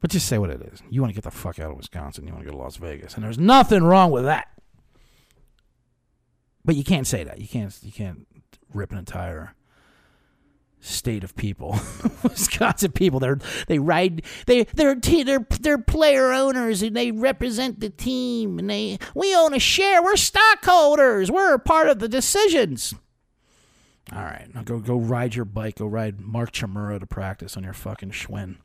But just say what it is. You want to get the fuck out of Wisconsin. You want to go to Las Vegas, and there's nothing wrong with that. But you can't say that. You can't. You can't rip an entire state of people, Wisconsin people. They're they ride they they're they're they're player owners and they represent the team and they we own a share. We're stockholders. We're part of the decisions. All right, now go go ride your bike. Go ride Mark Chmura to practice on your fucking Schwinn.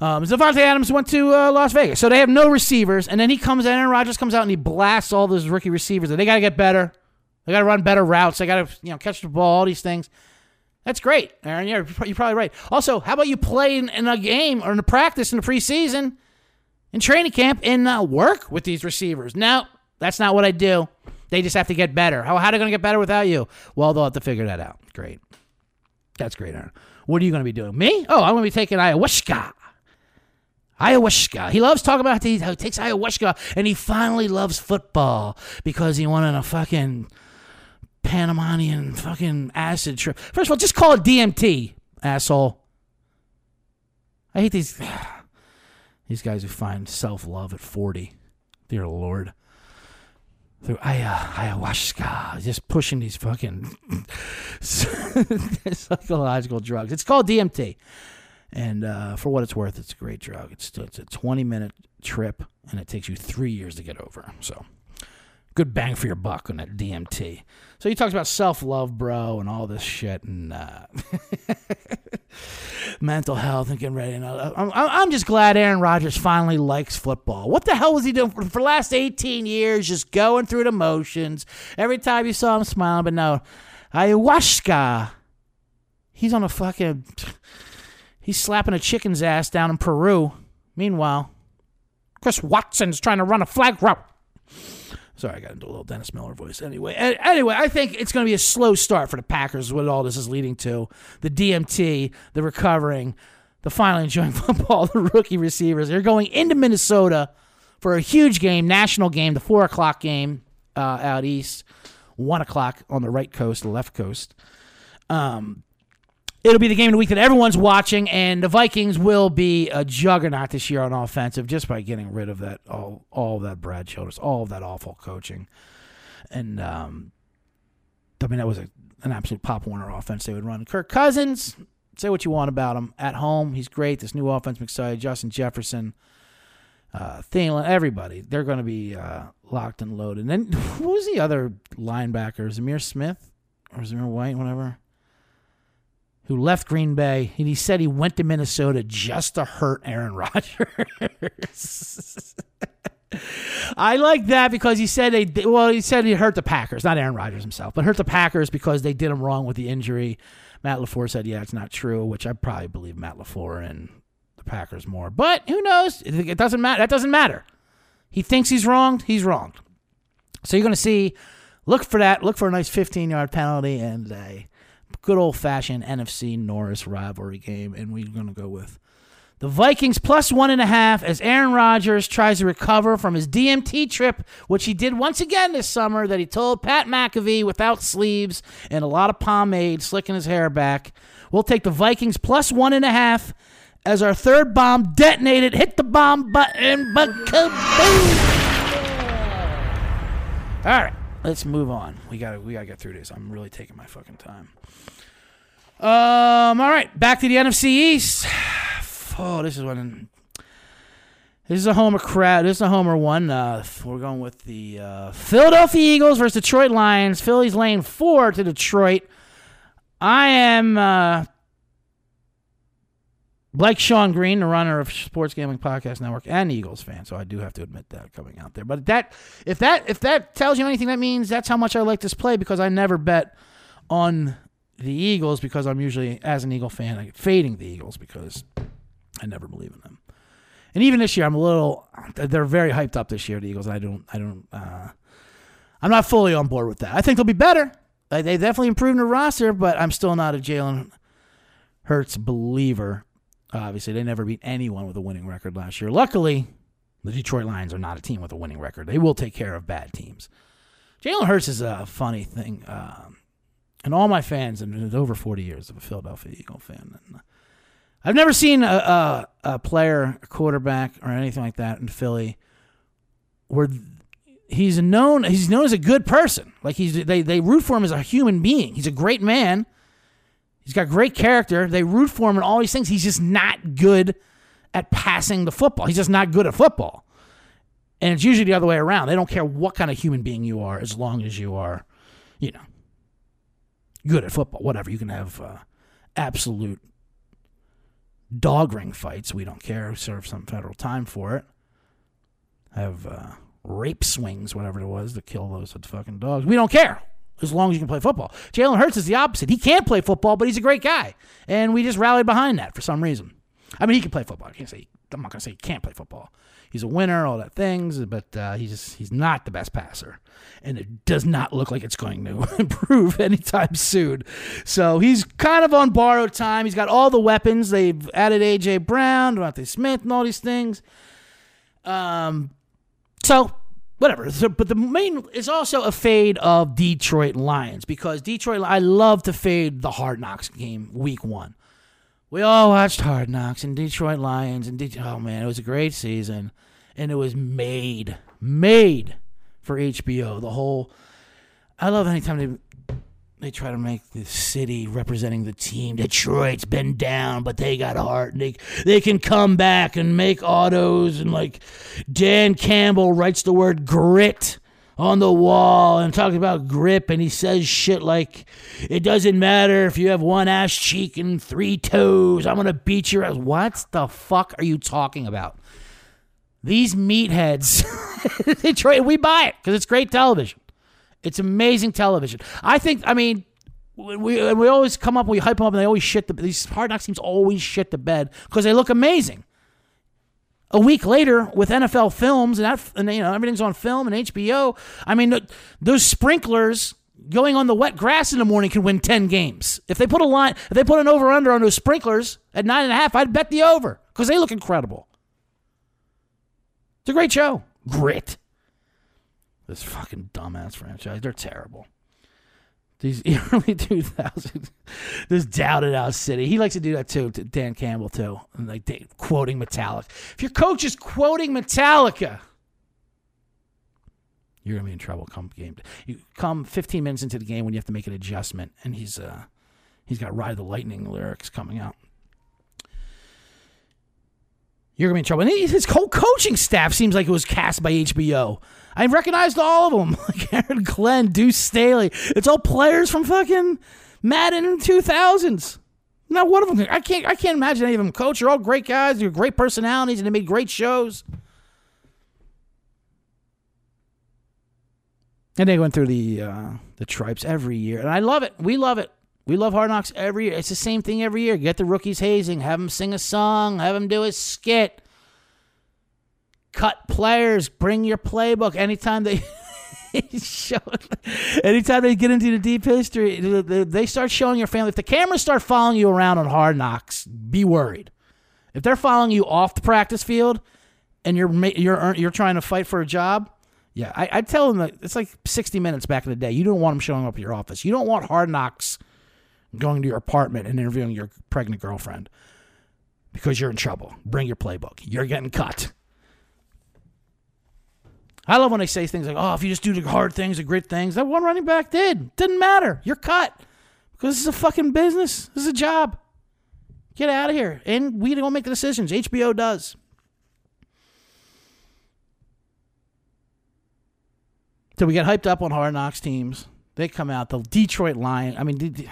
Um, Davante Adams went to uh, Las Vegas, so they have no receivers, and then he comes. In, Aaron Rodgers comes out and he blasts all those rookie receivers. And they got to get better. They got to run better routes. They got to you know catch the ball. All these things. That's great, Aaron. Yeah, you're probably right. Also, how about you play in, in a game or in a practice in the preseason, in training camp, and uh, work with these receivers? No, that's not what I do. They just have to get better. How, how are they going to get better without you? Well, they'll have to figure that out. Great. That's great, Aaron. What are you going to be doing? Me? Oh, I'm going to be taking ayahuasca. Ayahuasca. He loves talking about how he takes ayahuasca and he finally loves football because he wanted a fucking Panamanian fucking acid trip. First of all, just call it DMT, asshole. I hate these these guys who find self love at forty. Dear Lord. Through ayahuasca, just pushing these fucking psychological drugs. It's called DMT, and uh, for what it's worth, it's a great drug. It's it's a twenty minute trip, and it takes you three years to get over. So good bang for your buck on that DMT. So he talks about self love, bro, and all this shit, and uh, mental health and getting ready. And I'm, I'm just glad Aaron Rodgers finally likes football. What the hell was he doing for, for the last 18 years? Just going through the motions. Every time you saw him smiling, but no, ayahuasca. He's on a fucking. He's slapping a chicken's ass down in Peru. Meanwhile, Chris Watson's trying to run a flag route. Sorry, I got into a little Dennis Miller voice. Anyway, anyway, I think it's going to be a slow start for the Packers. What all this is leading to: the DMT, the recovering, the finally enjoying football, the rookie receivers. They're going into Minnesota for a huge game, national game, the four o'clock game uh, out east, one o'clock on the right coast, the left coast. Um, It'll be the game of the week that everyone's watching, and the Vikings will be a juggernaut this year on offensive just by getting rid of that all all that Brad Childress, all of that awful coaching, and um, I mean that was a, an absolute Pop Warner offense they would run. Kirk Cousins, say what you want about him at home, he's great. This new offense, I'm. Justin Jefferson, uh, Thielen, everybody, they're going to be uh, locked and loaded. And then who was the other linebacker? Zamir Smith or Zamir White, whatever who left Green Bay, and he said he went to Minnesota just to hurt Aaron Rodgers. I like that because he said they well he said he hurt the Packers, not Aaron Rodgers himself, but hurt the Packers because they did him wrong with the injury. Matt LaFleur said, "Yeah, it's not true," which I probably believe Matt LaFleur and the Packers more. But who knows? It doesn't matter. That doesn't matter. He thinks he's wronged. He's wronged. So you're going to see, look for that. Look for a nice 15 yard penalty and a good old fashioned NFC Norris rivalry game. And we're going to go with the Vikings plus one and a half as Aaron Rodgers tries to recover from his DMT trip, which he did once again this summer, that he told Pat McAfee without sleeves and a lot of pomade, slicking his hair back. We'll take the Vikings plus one and a half as our third bomb detonated, hit the bomb button, but kaboom! All right, let's move on. We got to we got to get through this. I'm really taking my fucking time. Um, all right, back to the NFC East. Oh, this is one. This is a homer crowd. This is a homer one. Uh, we're going with the uh, Philadelphia Eagles versus Detroit Lions. Philly's laying four to Detroit. I am uh, like Sean Green, the runner of Sports Gambling Podcast Network, and Eagles fan, so I do have to admit that coming out there. But that, if that, if that tells you anything, that means that's how much I like this play because I never bet on the Eagles because I'm usually, as an Eagle fan, I fading the Eagles because I never believe in them. And even this year, I'm a little. They're very hyped up this year, the Eagles. I don't. I don't. Uh, I'm not fully on board with that. I think they'll be better. They definitely improved the roster, but I'm still not a Jalen Hurts believer. Obviously, they never beat anyone with a winning record last year. Luckily, the Detroit Lions are not a team with a winning record. They will take care of bad teams. Jalen Hurts is a funny thing. Um, and all my fans, and it's over 40 years of a Philadelphia Eagle fan. And I've never seen a, a, a player, a quarterback, or anything like that in Philly where he's known he's known as a good person. Like he's they they root for him as a human being. He's a great man. He's got great character. They root for him and all these things. He's just not good at passing the football. He's just not good at football. And it's usually the other way around. They don't care what kind of human being you are as long as you are, you know, good at football. Whatever. You can have uh, absolute dog ring fights. We don't care. Serve some federal time for it. Have uh, rape swings, whatever it was, to kill those fucking dogs. We don't care as long as you can play football. Jalen Hurts is the opposite. He can't play football, but he's a great guy, and we just rallied behind that for some reason. I mean, he can play football. I can't say I'm not gonna say he can't play football. He's a winner, all that things, but uh, he's just, he's not the best passer, and it does not look like it's going to improve anytime soon. So he's kind of on borrowed time. He's got all the weapons. They've added AJ Brown, DeVonta Smith, and all these things. Um, so whatever. So, but the main is also a fade of Detroit Lions because Detroit. I love to fade the Hard Knocks game week one. We all watched Hard Knocks and Detroit Lions and De- oh man, it was a great season, and it was made made for HBO. The whole. I love anytime they they try to make the city representing the team. Detroit's been down, but they got heart. And they they can come back and make autos. And like Dan Campbell writes the word grit on the wall and talks about grip. And he says shit like, "It doesn't matter if you have one ass cheek and three toes. I'm gonna beat your ass." What the fuck are you talking about? These meatheads, Detroit, we buy it because it's great television. It's amazing television. I think. I mean, we we always come up, we hype them up, and they always shit the. These hard knock teams always shit the bed because they look amazing. A week later, with NFL films and that, and you know everything's on film and HBO. I mean, those sprinklers going on the wet grass in the morning can win ten games. If they put a line, if they put an over under on those sprinklers at nine and a half, I'd bet the over because they look incredible. It's a great show. Grit. This fucking dumbass franchise. They're terrible. These early 2000s, this doubted out city. He likes to do that too, to Dan Campbell too. And like quoting Metallica. If your coach is quoting Metallica, you're gonna be in trouble come game. You come 15 minutes into the game when you have to make an adjustment, and he's uh he's got "Ride the Lightning" lyrics coming out you're gonna be in trouble. And his whole coaching staff seems like it was cast by HBO. I recognized all of them, like Aaron Glenn, Deuce Staley. It's all players from fucking Madden in the 2000s. Not one of them. I can't. I can't imagine any of them coach. They're all great guys. They're great personalities, and they made great shows. And they went through the uh, the tribes every year, and I love it. We love it. We love Hard Knocks every year. It's the same thing every year. Get the rookies hazing, have them sing a song, have them do a skit. Cut players, bring your playbook anytime they Show- Anytime they get into the deep history, they- start showing your family. If the cameras start following you around on Hard Knocks, be worried. If they're following you off the practice field and you're you're you're trying to fight for a job, yeah, I, I tell them that it's like 60 minutes back in the day. You don't want them showing up at your office. You don't want Hard Knocks going to your apartment and interviewing your pregnant girlfriend because you're in trouble. Bring your playbook. You're getting cut. I love when they say things like, "Oh, if you just do the hard things, the grit things." That one running back did. Didn't matter. You're cut because this is a fucking business. This is a job. Get out of here. And we don't make the decisions. HBO does. So we get hyped up on Hard Knocks teams. They come out. The Detroit Lion. I mean,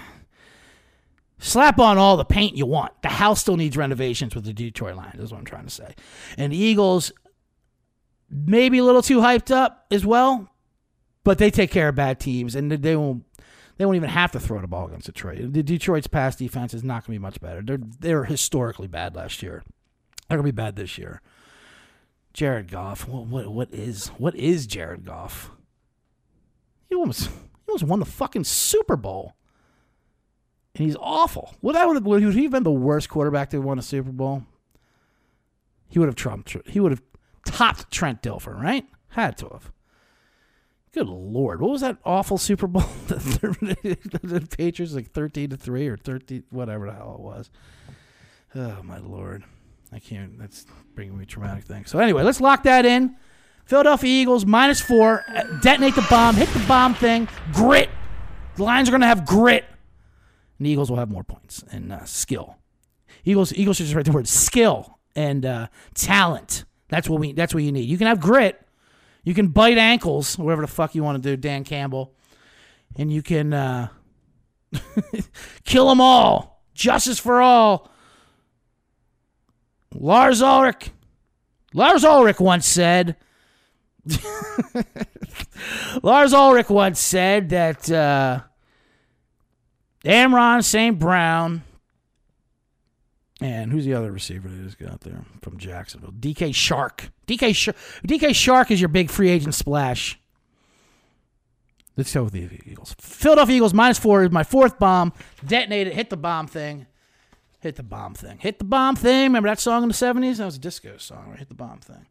slap on all the paint you want. The house still needs renovations with the Detroit Lions. Is what I'm trying to say. And the Eagles, maybe a little too hyped up as well, but they take care of bad teams, and they won't. They won't even have to throw the ball against Detroit. The Detroit's pass defense is not going to be much better. They're they're historically bad last year. They're going to be bad this year. Jared Goff. What, what what is what is Jared Goff? He almost he almost won the fucking Super Bowl, and he's awful. Would that would would he have been the worst quarterback to have won a Super Bowl? He would have trumped. He would have topped Trent Dilfer, right? Had to have. Good lord, what was that awful Super Bowl? the Patriots like thirteen to three or thirteen, whatever the hell it was. Oh my lord, I can't. That's bringing me traumatic things. So anyway, let's lock that in. Philadelphia Eagles minus four. Detonate the bomb. Hit the bomb thing. Grit. The Lions are going to have grit. And the Eagles will have more points and uh, skill. Eagles. Eagles should just write the word skill and uh, talent. That's what we. That's what you need. You can have grit. You can bite ankles, whatever the fuck you want to do, Dan Campbell, and you can uh, kill them all. Justice for all. Lars Ulrich. Lars Ulrich once said. Lars Ulrich once said that uh, Amon-Ra St. Brown and who's the other receiver they just got there from Jacksonville? DK Chark. DK Chark. DK Chark is your big free agent splash. Let's go with the Eagles. Philadelphia Eagles minus four is my fourth bomb. Detonated. Hit the bomb thing. Hit the bomb thing. Hit the bomb thing. Remember that song in the seventies? That was a disco song. Right? Hit the bomb thing.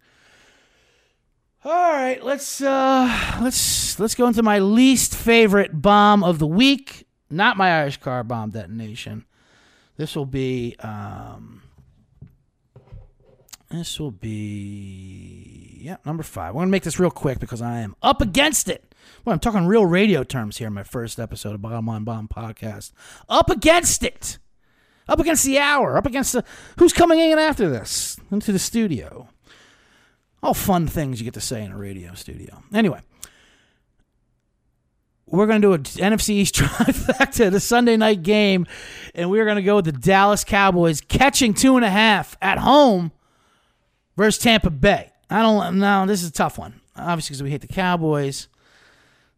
All right, let's uh let's let's go into my least favorite bomb of the week. Not my Irish car bomb detonation. This will be um this will be yeah, number five. We're gonna make this real quick because I am up against it. Well, I'm talking real radio terms here in my first episode of Bottom Line Bomb podcast. Up against it. Up against the hour. Up against the who's coming in after this into the studio. All fun things you get to say in a radio studio. Anyway, we're going to do an NFC East trifecta, to the Sunday night game, and we're going to go with the Dallas Cowboys catching two and a half at home versus Tampa Bay. I don't know. This is a tough one, obviously, because we hate the Cowboys.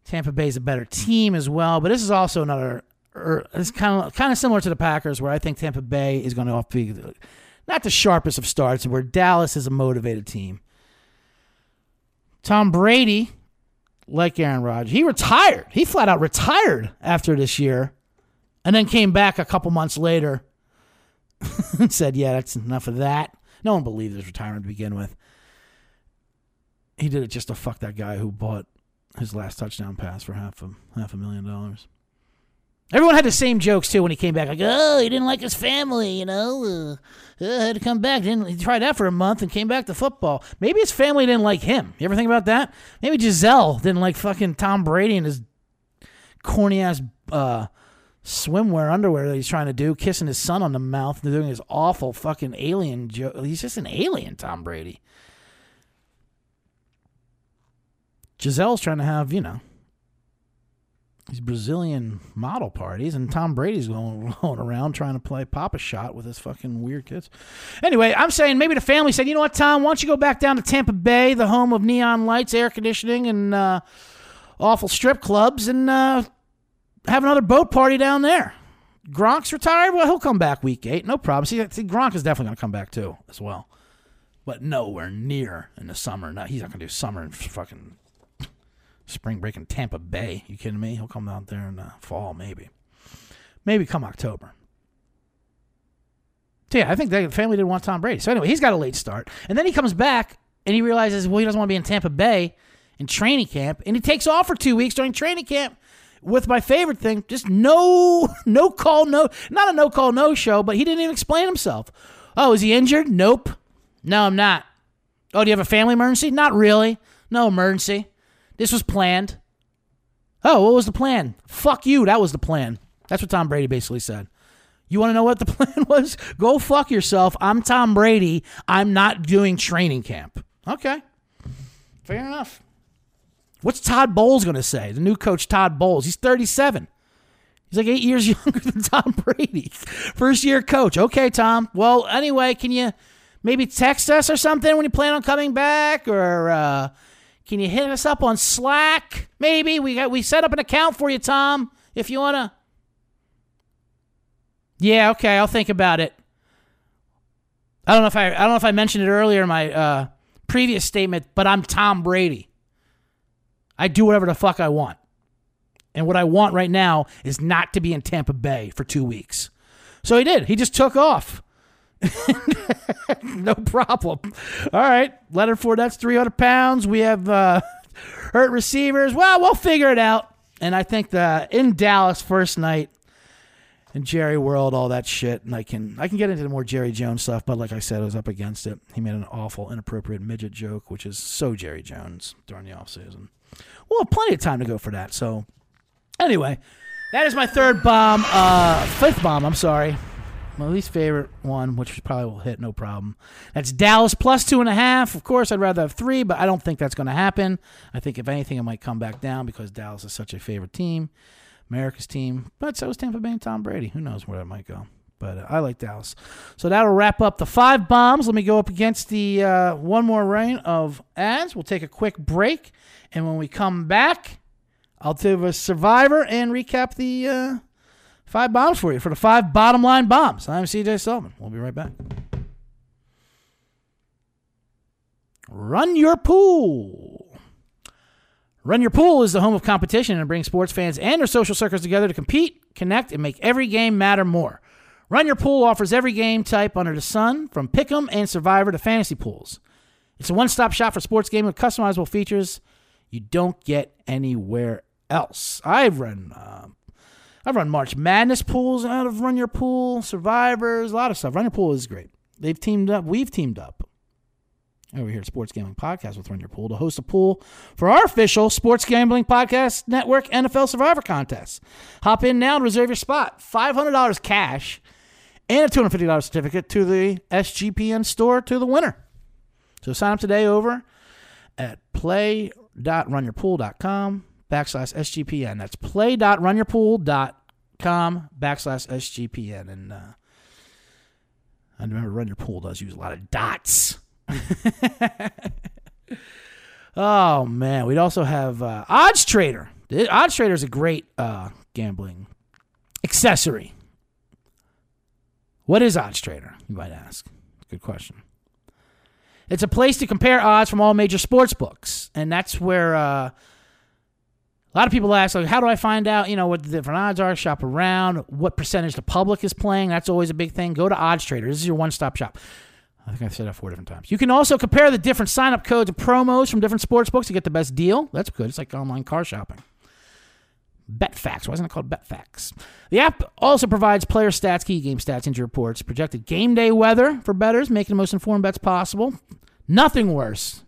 Tampa Bay is a better team as well, but this is also another. er, It's kind of kind of similar to the Packers, where I think Tampa Bay is going to be not the sharpest of starts, and where Dallas is a motivated team. Tom Brady, like Aaron Rodgers, he retired. He flat out retired after this year, and then came back a couple months later and said, "Yeah, that's enough of that." No one believed his retirement to begin with. He did it just to fuck that guy who bought his last touchdown pass for half a half a million dollars. Everyone had the same jokes too when he came back. Like, oh, he didn't like his family, you know. Uh, uh, had to come back. Didn't he tried that for a month and came back to football? Maybe his family didn't like him. You ever think about that? Maybe Gisele didn't like fucking Tom Brady and his corny ass uh, swimwear underwear that he's trying to do, kissing his son on the mouth and doing his awful fucking alien joke. He's just an alien, Tom Brady. Gisele's trying to have, you know, these Brazilian model parties, and Tom Brady's going, going around trying to play Papa Shot with his fucking weird kids. Anyway, I'm saying maybe the family said, you know what, Tom, why don't you go back down to Tampa Bay, the home of neon lights, air conditioning, and uh, awful strip clubs, and uh, have another boat party down there. Gronk's retired. Well, he'll come back week eight, no problem. See, see Gronk is definitely going to come back too, as well, but nowhere near in the summer. No, he's not going to do summer in fucking Spring break in Tampa Bay. You kidding me? He'll come out there in the fall, maybe. Maybe come October. So yeah, I think the family didn't want Tom Brady. So anyway, he's got a late start. And then he comes back and he realizes, well, he doesn't want to be in Tampa Bay in training camp. And he takes off for two weeks during training camp with my favorite thing, just no no call, no not a no call, no show, but he didn't even explain himself. Oh, is he injured? Nope. No, I'm not. Oh, do you have a family emergency? Not really. No emergency. This was planned. Oh, what was the plan? Fuck you. That was the plan. That's what Tom Brady basically said. You want to know what the plan was? Go fuck yourself. I'm Tom Brady. I'm not doing training camp. Okay. Fair enough. What's Todd Bowles going to say? The new coach, Todd Bowles. He's 37. He's like eight years younger than Tom Brady. First year coach. Okay, Tom. Well, anyway, can you maybe text us or something when you plan on coming back? Or uh, can you hit us up on Slack? Maybe. We got we set up an account for you, Tom, if you want to. Yeah, okay, I'll think about it. I don't know if I I don't know if I mentioned it earlier in my uh, previous statement, but I'm Tom Brady. I do whatever the fuck I want. And what I want right now is not to be in Tampa Bay for two weeks. So he did. He just took off. no problem. All right. Leonard Fournette's 300 pounds. We have uh, hurt receivers. Well, we'll figure it out. And I think that in Dallas, first night, and Jerry World, all that shit. And I can I can get into the more Jerry Jones stuff, but like I said, I was up against it. He made an awful, inappropriate midget joke, which is so Jerry Jones during the offseason. We'll have plenty of time to go for that. So anyway, that is my third bomb. Uh, fifth bomb. I'm sorry. My least favorite one, which probably will hit no problem. That's Dallas plus two and a half. Of course, I'd rather have three, but I don't think that's going to happen. I think if anything, it might come back down because Dallas is such a favorite team. America's team, but so is Tampa Bay and Tom Brady. Who knows where that might go? But uh, I like Dallas. So that'll wrap up the five bombs. Let me go up against the uh, one more reign of ads. We'll take a quick break, and when we come back, I'll do a survivor and recap the uh, five bombs for you for the five bottom line bombs. I'm CJ Sullivan. We'll be right back. Run your pool. Run Your Pool is the home of competition and brings sports fans and their social circles together to compete, connect, and make every game matter more. Run Your Pool offers every game type under the sun, from Pick'em and Survivor to fantasy pools. It's a one-stop shop for sports gaming with customizable features you don't get anywhere else. I've run, uh, I've run March Madness pools of Run Your Pool, Survivors, a lot of stuff. Run Your Pool is great. They've teamed up. We've teamed up over here at Sports Gambling Podcast with Run Your Pool to host a pool for our official Sports Gambling Podcast Network NFL Survivor Contest. Hop in now and reserve your spot. $500 cash and a $250 certificate to the SGPN store to the winner. So sign up today over at play.runyourpool.com backslash SGPN. That's play.runyourpool.com backslash SGPN. And uh, I remember Run Your Pool does use a lot of dots. oh man, we'd also have uh, Odds Trader. Odds Trader is a great uh, gambling accessory. What is Odds Trader? You might ask. Good question. It's a place to compare odds from all major sports books, and that's where uh, a lot of people ask, like, how do I find out, you know, what the different odds are? Shop around, what percentage the public is playing. That's always a big thing. Go to Odds Trader. This is your one-stop shop. I think I've said that four different times. You can also compare the different sign-up codes and promos from different sports books to get the best deal. That's good. It's like online car shopping. BetFax. Why isn't it called BetFax? The app also provides player stats, key game stats, injury reports, projected game day weather for betters, making the most informed bets possible. Nothing worse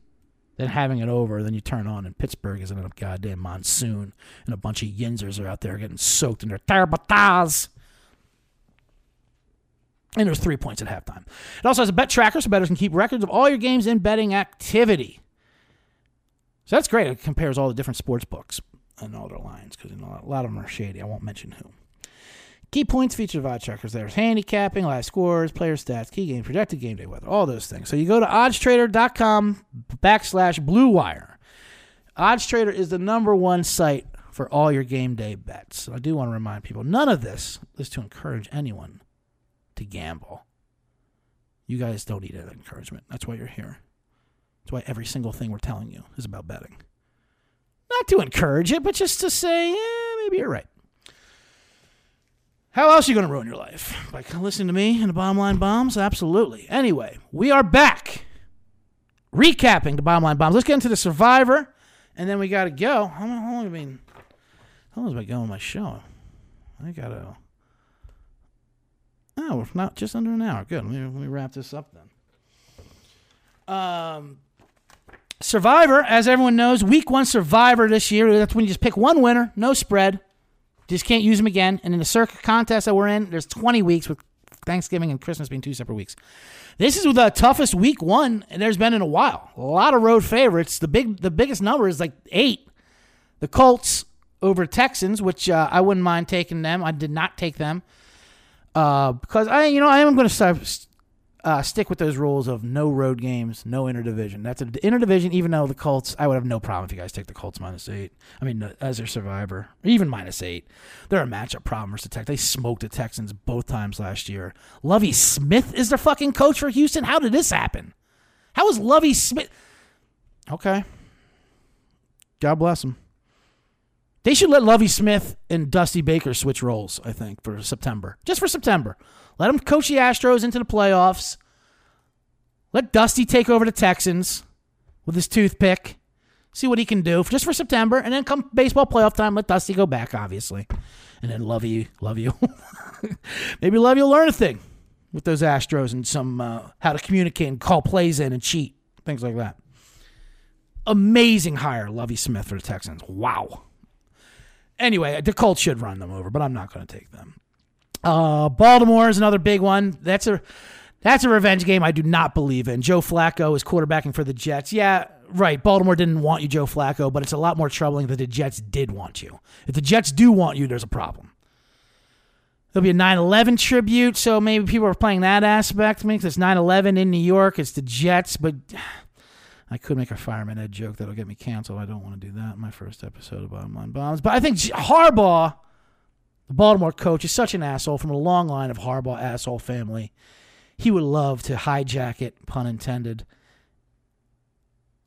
than having it over. Then you turn on and Pittsburgh is in a goddamn monsoon and a bunch of yinzers are out there getting soaked in their tires. And there's three points at halftime. It also has a bet tracker so bettors can keep records of all your games in betting activity. So that's great. It compares all the different sports books and all their lines because you know, a lot of them are shady. I won't mention who. Key points feature of odds trackers. There's handicapping, live scores, player stats, key game, projected game day weather, all those things. So you go to oddstrader.com backslash blue wire. OddsTrader is the number one site for all your game day bets. So I do want to remind people none of this is to encourage anyone to gamble. You guys don't need that encouragement. That's why you're here. That's why every single thing we're telling you is about betting. Not to encourage it, but just to say, yeah, maybe you're right. How else are you going to ruin your life? By listening to me and the Bottom Line Bombs? Absolutely. Anyway, we are back. Recapping the Bottom Line Bombs. Let's get into the Survivor, and then we got to go. How long, I been? How long has been going my show? I got to. Oh, we're not just under an hour. Good. Let me, let me wrap this up then. Um, Survivor, as everyone knows, week one Survivor this year. That's when you just pick one winner, no spread. Just can't use them again. And in the Circa contest that we're in, there's 20 weeks with Thanksgiving and Christmas being two separate weeks. This is the toughest week one there's been in a while. A lot of road favorites. The big, the biggest number is like eight. The Colts over Texans, which uh, I wouldn't mind taking them. I did not take them uh, because I, you know, I am going to start uh, stick with those rules of no road games, no interdivision. That's an interdivision. Even though the Colts, I would have no problem if you guys take the Colts minus eight. I mean, uh, as their survivor, even minus eight. They're a matchup problem versus the. They smoked the Texans both times last year. Lovie Smith is their fucking coach for Houston. How did this happen? How was Lovie Smith? Okay. God bless him. They should let Lovie Smith and Dusty Baker switch roles, I think, for September. Just for September. Let him coach the Astros into the playoffs. Let Dusty take over the Texans with his toothpick. See what he can do just for September. And then come baseball playoff time, let Dusty go back, obviously. And then love you, love you. Maybe love you'll learn a thing with those Astros and some uh, how to communicate and call plays in and cheat, things like that. Amazing hire, Lovie Smith for the Texans. Wow. Anyway, the Colts should run them over, but I'm not going to take them. Uh, Baltimore is another big one. That's a that's a revenge game I do not believe in. Joe Flacco is quarterbacking for the Jets. Yeah, right. Baltimore didn't want you, Joe Flacco, but it's a lot more troubling that the Jets did want you. If the Jets do want you, there's a problem. There'll be a 9 11 tribute, so maybe people are playing that aspect. Maybe it's 9 11 in New York, it's the Jets, but I could make a fireman ed joke that'll get me canceled. I don't want to do that in my first episode of Bottom Line Bombs. But I think Harbaugh, the Baltimore coach, is such an asshole from a long line of Harbaugh asshole family. He would love to hijack it, pun intended,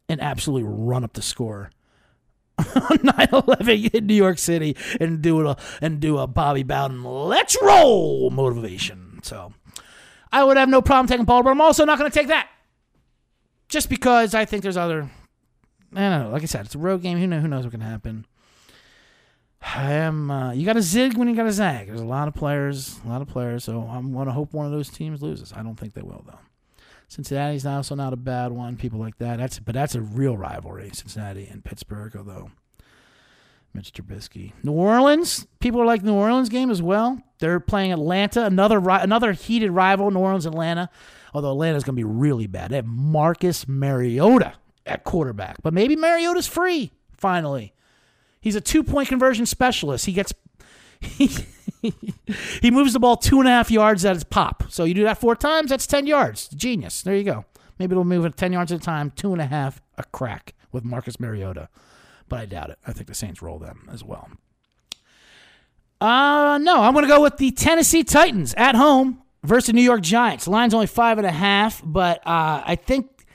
and absolutely run up the score on 9/11 in New York City and do a and do a Bobby Bowden let's roll motivation. So I would have no problem taking Baltimore. I'm also not going to take that just because I think there's other. I don't know. Like I said, it's a road game. Who knows? Who knows what can happen? I am. Uh, you got to zig when you got to zag. There's a lot of players, a lot of players. So I'm going to hope one of those teams loses. I don't think they will though. Cincinnati's also not a bad one. People like that. That's but that's a real rivalry. Cincinnati and Pittsburgh, although Mitch Trubisky, New Orleans. People are like New Orleans game as well. They're playing Atlanta, another another heated rival. New Orleans, Atlanta although Atlanta's going to be really bad. They have Marcus Mariota at quarterback, but maybe Mariota's free finally. He's a two point conversion specialist. He gets. He, he moves the ball two and a half yards at his pop. So you do that four times, that's 10 yards. Genius. There you go. Maybe it'll move it 10 yards at a time, two and a half a crack with Marcus Mariota. But I doubt it. I think the Saints roll them as well. Uh, no, I'm going to go with the Tennessee Titans at home versus New York Giants. Line's only five and a half, but uh, I think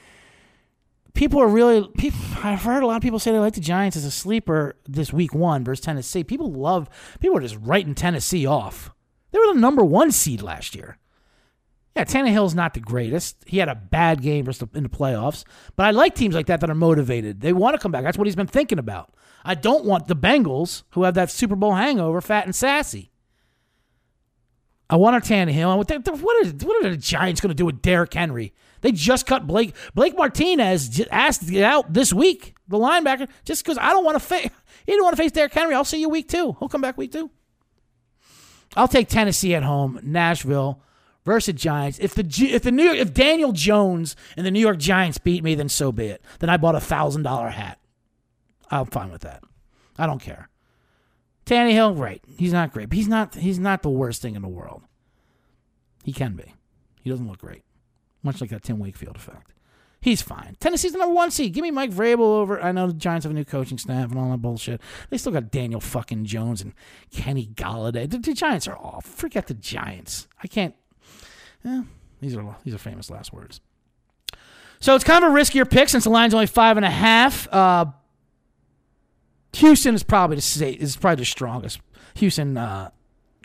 people are really. People, I've heard a lot of people say they like the Giants as a sleeper this week one versus Tennessee. People love. People are just writing Tennessee off. They were the number one seed last year. Yeah, Tannehill's not the greatest. He had a bad game in the playoffs, but I like teams like that that are motivated. They want to come back. That's what he's been thinking about. I don't want the Bengals, who have that Super Bowl hangover, fat and sassy. I want a Tannehill. What, are, what are the Giants going to do with Derrick Henry? They just cut Blake. Blake Martinez asked to get out this week, the linebacker, just because I don't want to face. He didn't want to face Derrick Henry. I'll see you week two. He'll come back week two. I'll take Tennessee at home, Nashville versus Giants. If the if the New York, if Daniel Jones and the New York Giants beat me, then so be it. Then I bought a thousand dollar hat. I'm fine with that. I don't care. Tannehill, right? He's not great, but he's not he's not the worst thing in the world. He can be. He doesn't look great, much like that Tim Wakefield effect. He's fine. Tennessee's the number one seed. Give me Mike Vrabel over. I know the Giants have a new coaching staff and all that bullshit. They still got Daniel fucking Jones and Kenny Golladay. The, the Giants are off. Forget the Giants. I can't. Eh, these are these are famous last words. So it's kind of a riskier pick since the line's only five and a half. Uh, Houston is probably the sa- is probably the strongest. Houston uh,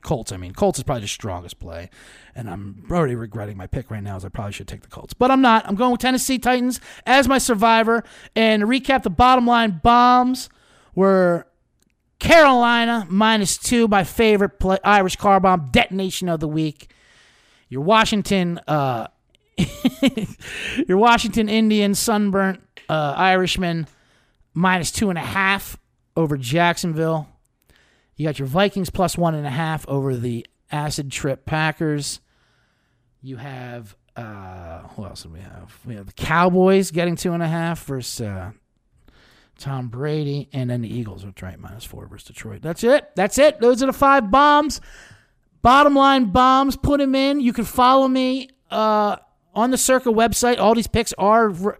Colts. I mean, Colts is probably the strongest play, and I'm already regretting my pick right now. As I probably should take the Colts, but I'm not. I'm going with Tennessee Titans as my survivor. And recap, the bottom line bombs were Carolina minus two, my favorite play, Irish car bomb detonation of the week. Your Washington, uh, your Washington Indians sunburnt uh, Irishman minus two and a half over Jacksonville. You got your Vikings plus one and a half over the acid trip Packers. You have uh, who else do we have? We have the Cowboys getting two and a half versus uh, Tom Brady, and then the Eagles, which right minus four versus Detroit. That's it. That's it. Those are the five bombs. Bottom line bombs. Put them in. You can follow me uh, on the Circa website. All these picks are re-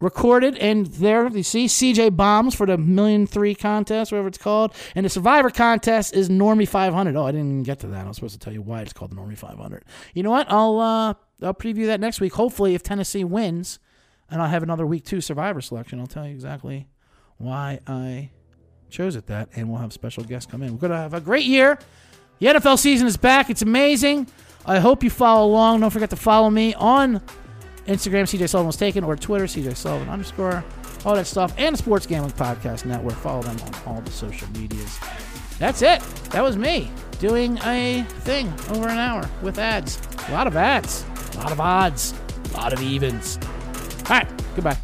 recorded, and there you see CJ bombs for the million three contest, whatever it's called, and the Survivor contest is Normie 500. Oh, I didn't even get to that. I was supposed to tell you why it's called the Normie 500. You know what? I'll uh, I'll preview that next week. Hopefully, if Tennessee wins and I'll have another week two survivor selection. I'll tell you exactly why I chose it that, and we'll have special guests come in. We're gonna have a great year. The NFL season is back. It's amazing. I hope you follow along. Don't forget to follow me on Instagram, CJ Sullivan was taken, or Twitter, CJ Sullivan underscore, all that stuff, and the Sports Gambling Podcast Network. Follow them on all the social medias. That's it. That was me doing a thing over an hour with ads. A lot of ads, a lot of odds, a lot of evens. All right, goodbye.